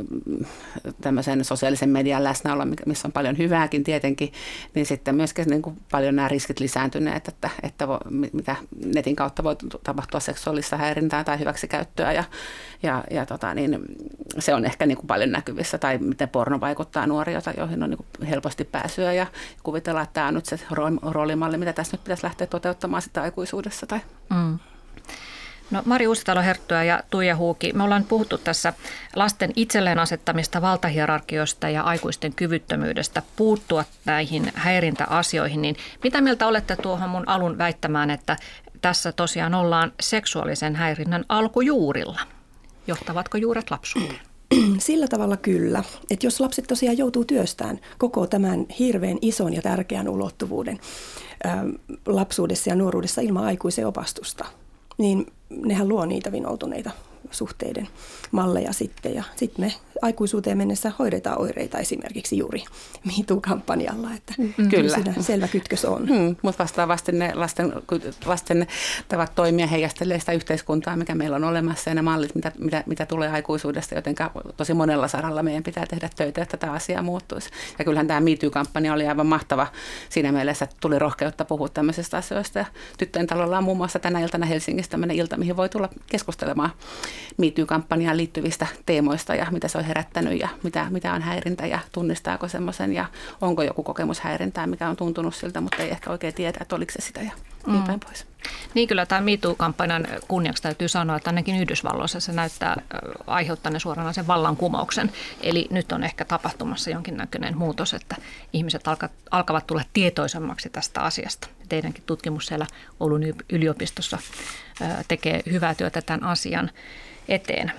tämmöisen sosiaalisen median läsnäolo, missä on paljon hyvääkin tietenkin, niin sitten myöskin niin kuin paljon nämä riskit lisääntyneet, että, että vo, mitä netin kautta voi tapahtua seksuaalista häirintää tai hyväksikäyttöä ja, ja, ja tota, niin, se on ehkä niin kuin paljon näkyvissä, tai miten porno vaikuttaa nuoria, joihin on niin kuin helposti pääsyä, ja kuvitellaan, että tämä on nyt se roolimalli, mitä tässä nyt pitäisi lähteä toteuttamaan sitä aikuisuudessa. Tai. Mm. No Mari Uusitalo-Herttyä ja Tuija Huuki, me ollaan puhuttu tässä lasten itselleen asettamista valtahierarkioista ja aikuisten kyvyttömyydestä puuttua näihin häirintäasioihin, niin mitä mieltä olette tuohon mun alun väittämään, että tässä tosiaan ollaan seksuaalisen häirinnän alkujuurilla? Johtavatko juuret lapsuuteen? Sillä tavalla kyllä, että jos lapset tosiaan joutuu työstään koko tämän hirveän ison ja tärkeän ulottuvuuden lapsuudessa ja nuoruudessa ilman aikuisen opastusta, niin nehän luo niitä vinoutuneita suhteiden malleja sitten. Ja sitten me aikuisuuteen mennessä hoidetaan oireita esimerkiksi juuri MeToo-kampanjalla, että mm. kyllä. selvä kytkös on. Mm, mutta vastaavasti ne lasten, lasten tavat toimia heijastelee sitä yhteiskuntaa, mikä meillä on olemassa ja ne mallit, mitä, mitä, mitä tulee aikuisuudesta, joten tosi monella saralla meidän pitää tehdä töitä, että tämä asia muuttuisi. Ja kyllähän tämä MeToo-kampanja oli aivan mahtava siinä mielessä, että tuli rohkeutta puhua tämmöisistä asioista. Ja tyttöjen talolla on muun muassa tänä iltana Helsingissä tämmöinen ilta, mihin voi tulla keskustelemaan MeToo-kampanjaan liittyvistä teemoista ja mitä se on herättänyt ja mitä, mitä on häirintä ja tunnistaako semmoisen ja onko joku kokemus häirintää, mikä on tuntunut siltä, mutta ei ehkä oikein tiedä, että oliko se sitä ja niin mm. päin pois. Niin kyllä tämä MeToo-kampanjan kunniaksi täytyy sanoa, että ainakin Yhdysvalloissa se näyttää aiheuttaneen suoranaisen vallankumouksen. Eli nyt on ehkä tapahtumassa jonkinnäköinen muutos, että ihmiset alka, alkavat tulla tietoisemmaksi tästä asiasta. Teidänkin tutkimus siellä Oulun yliopistossa tekee hyvää työtä tämän asian eteen.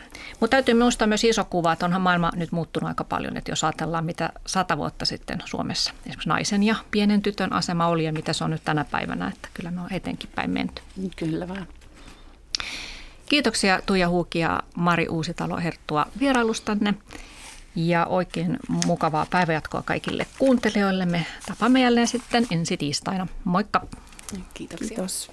Mutta täytyy muistaa myös iso kuva, että onhan maailma nyt muuttunut aika paljon, että jos ajatellaan mitä sata vuotta sitten Suomessa esimerkiksi naisen ja pienen tytön asema oli ja mitä se on nyt tänä päivänä, että kyllä me on etenkin päin menty. Kyllä vaan. Kiitoksia Tuija Huuki ja Mari Uusitalo-Herttua vierailustanne ja oikein mukavaa päivänjatkoa kaikille kuuntelijoille. Me tapaamme jälleen sitten ensi tiistaina. Moikka! Kiitoksia. Kiitos.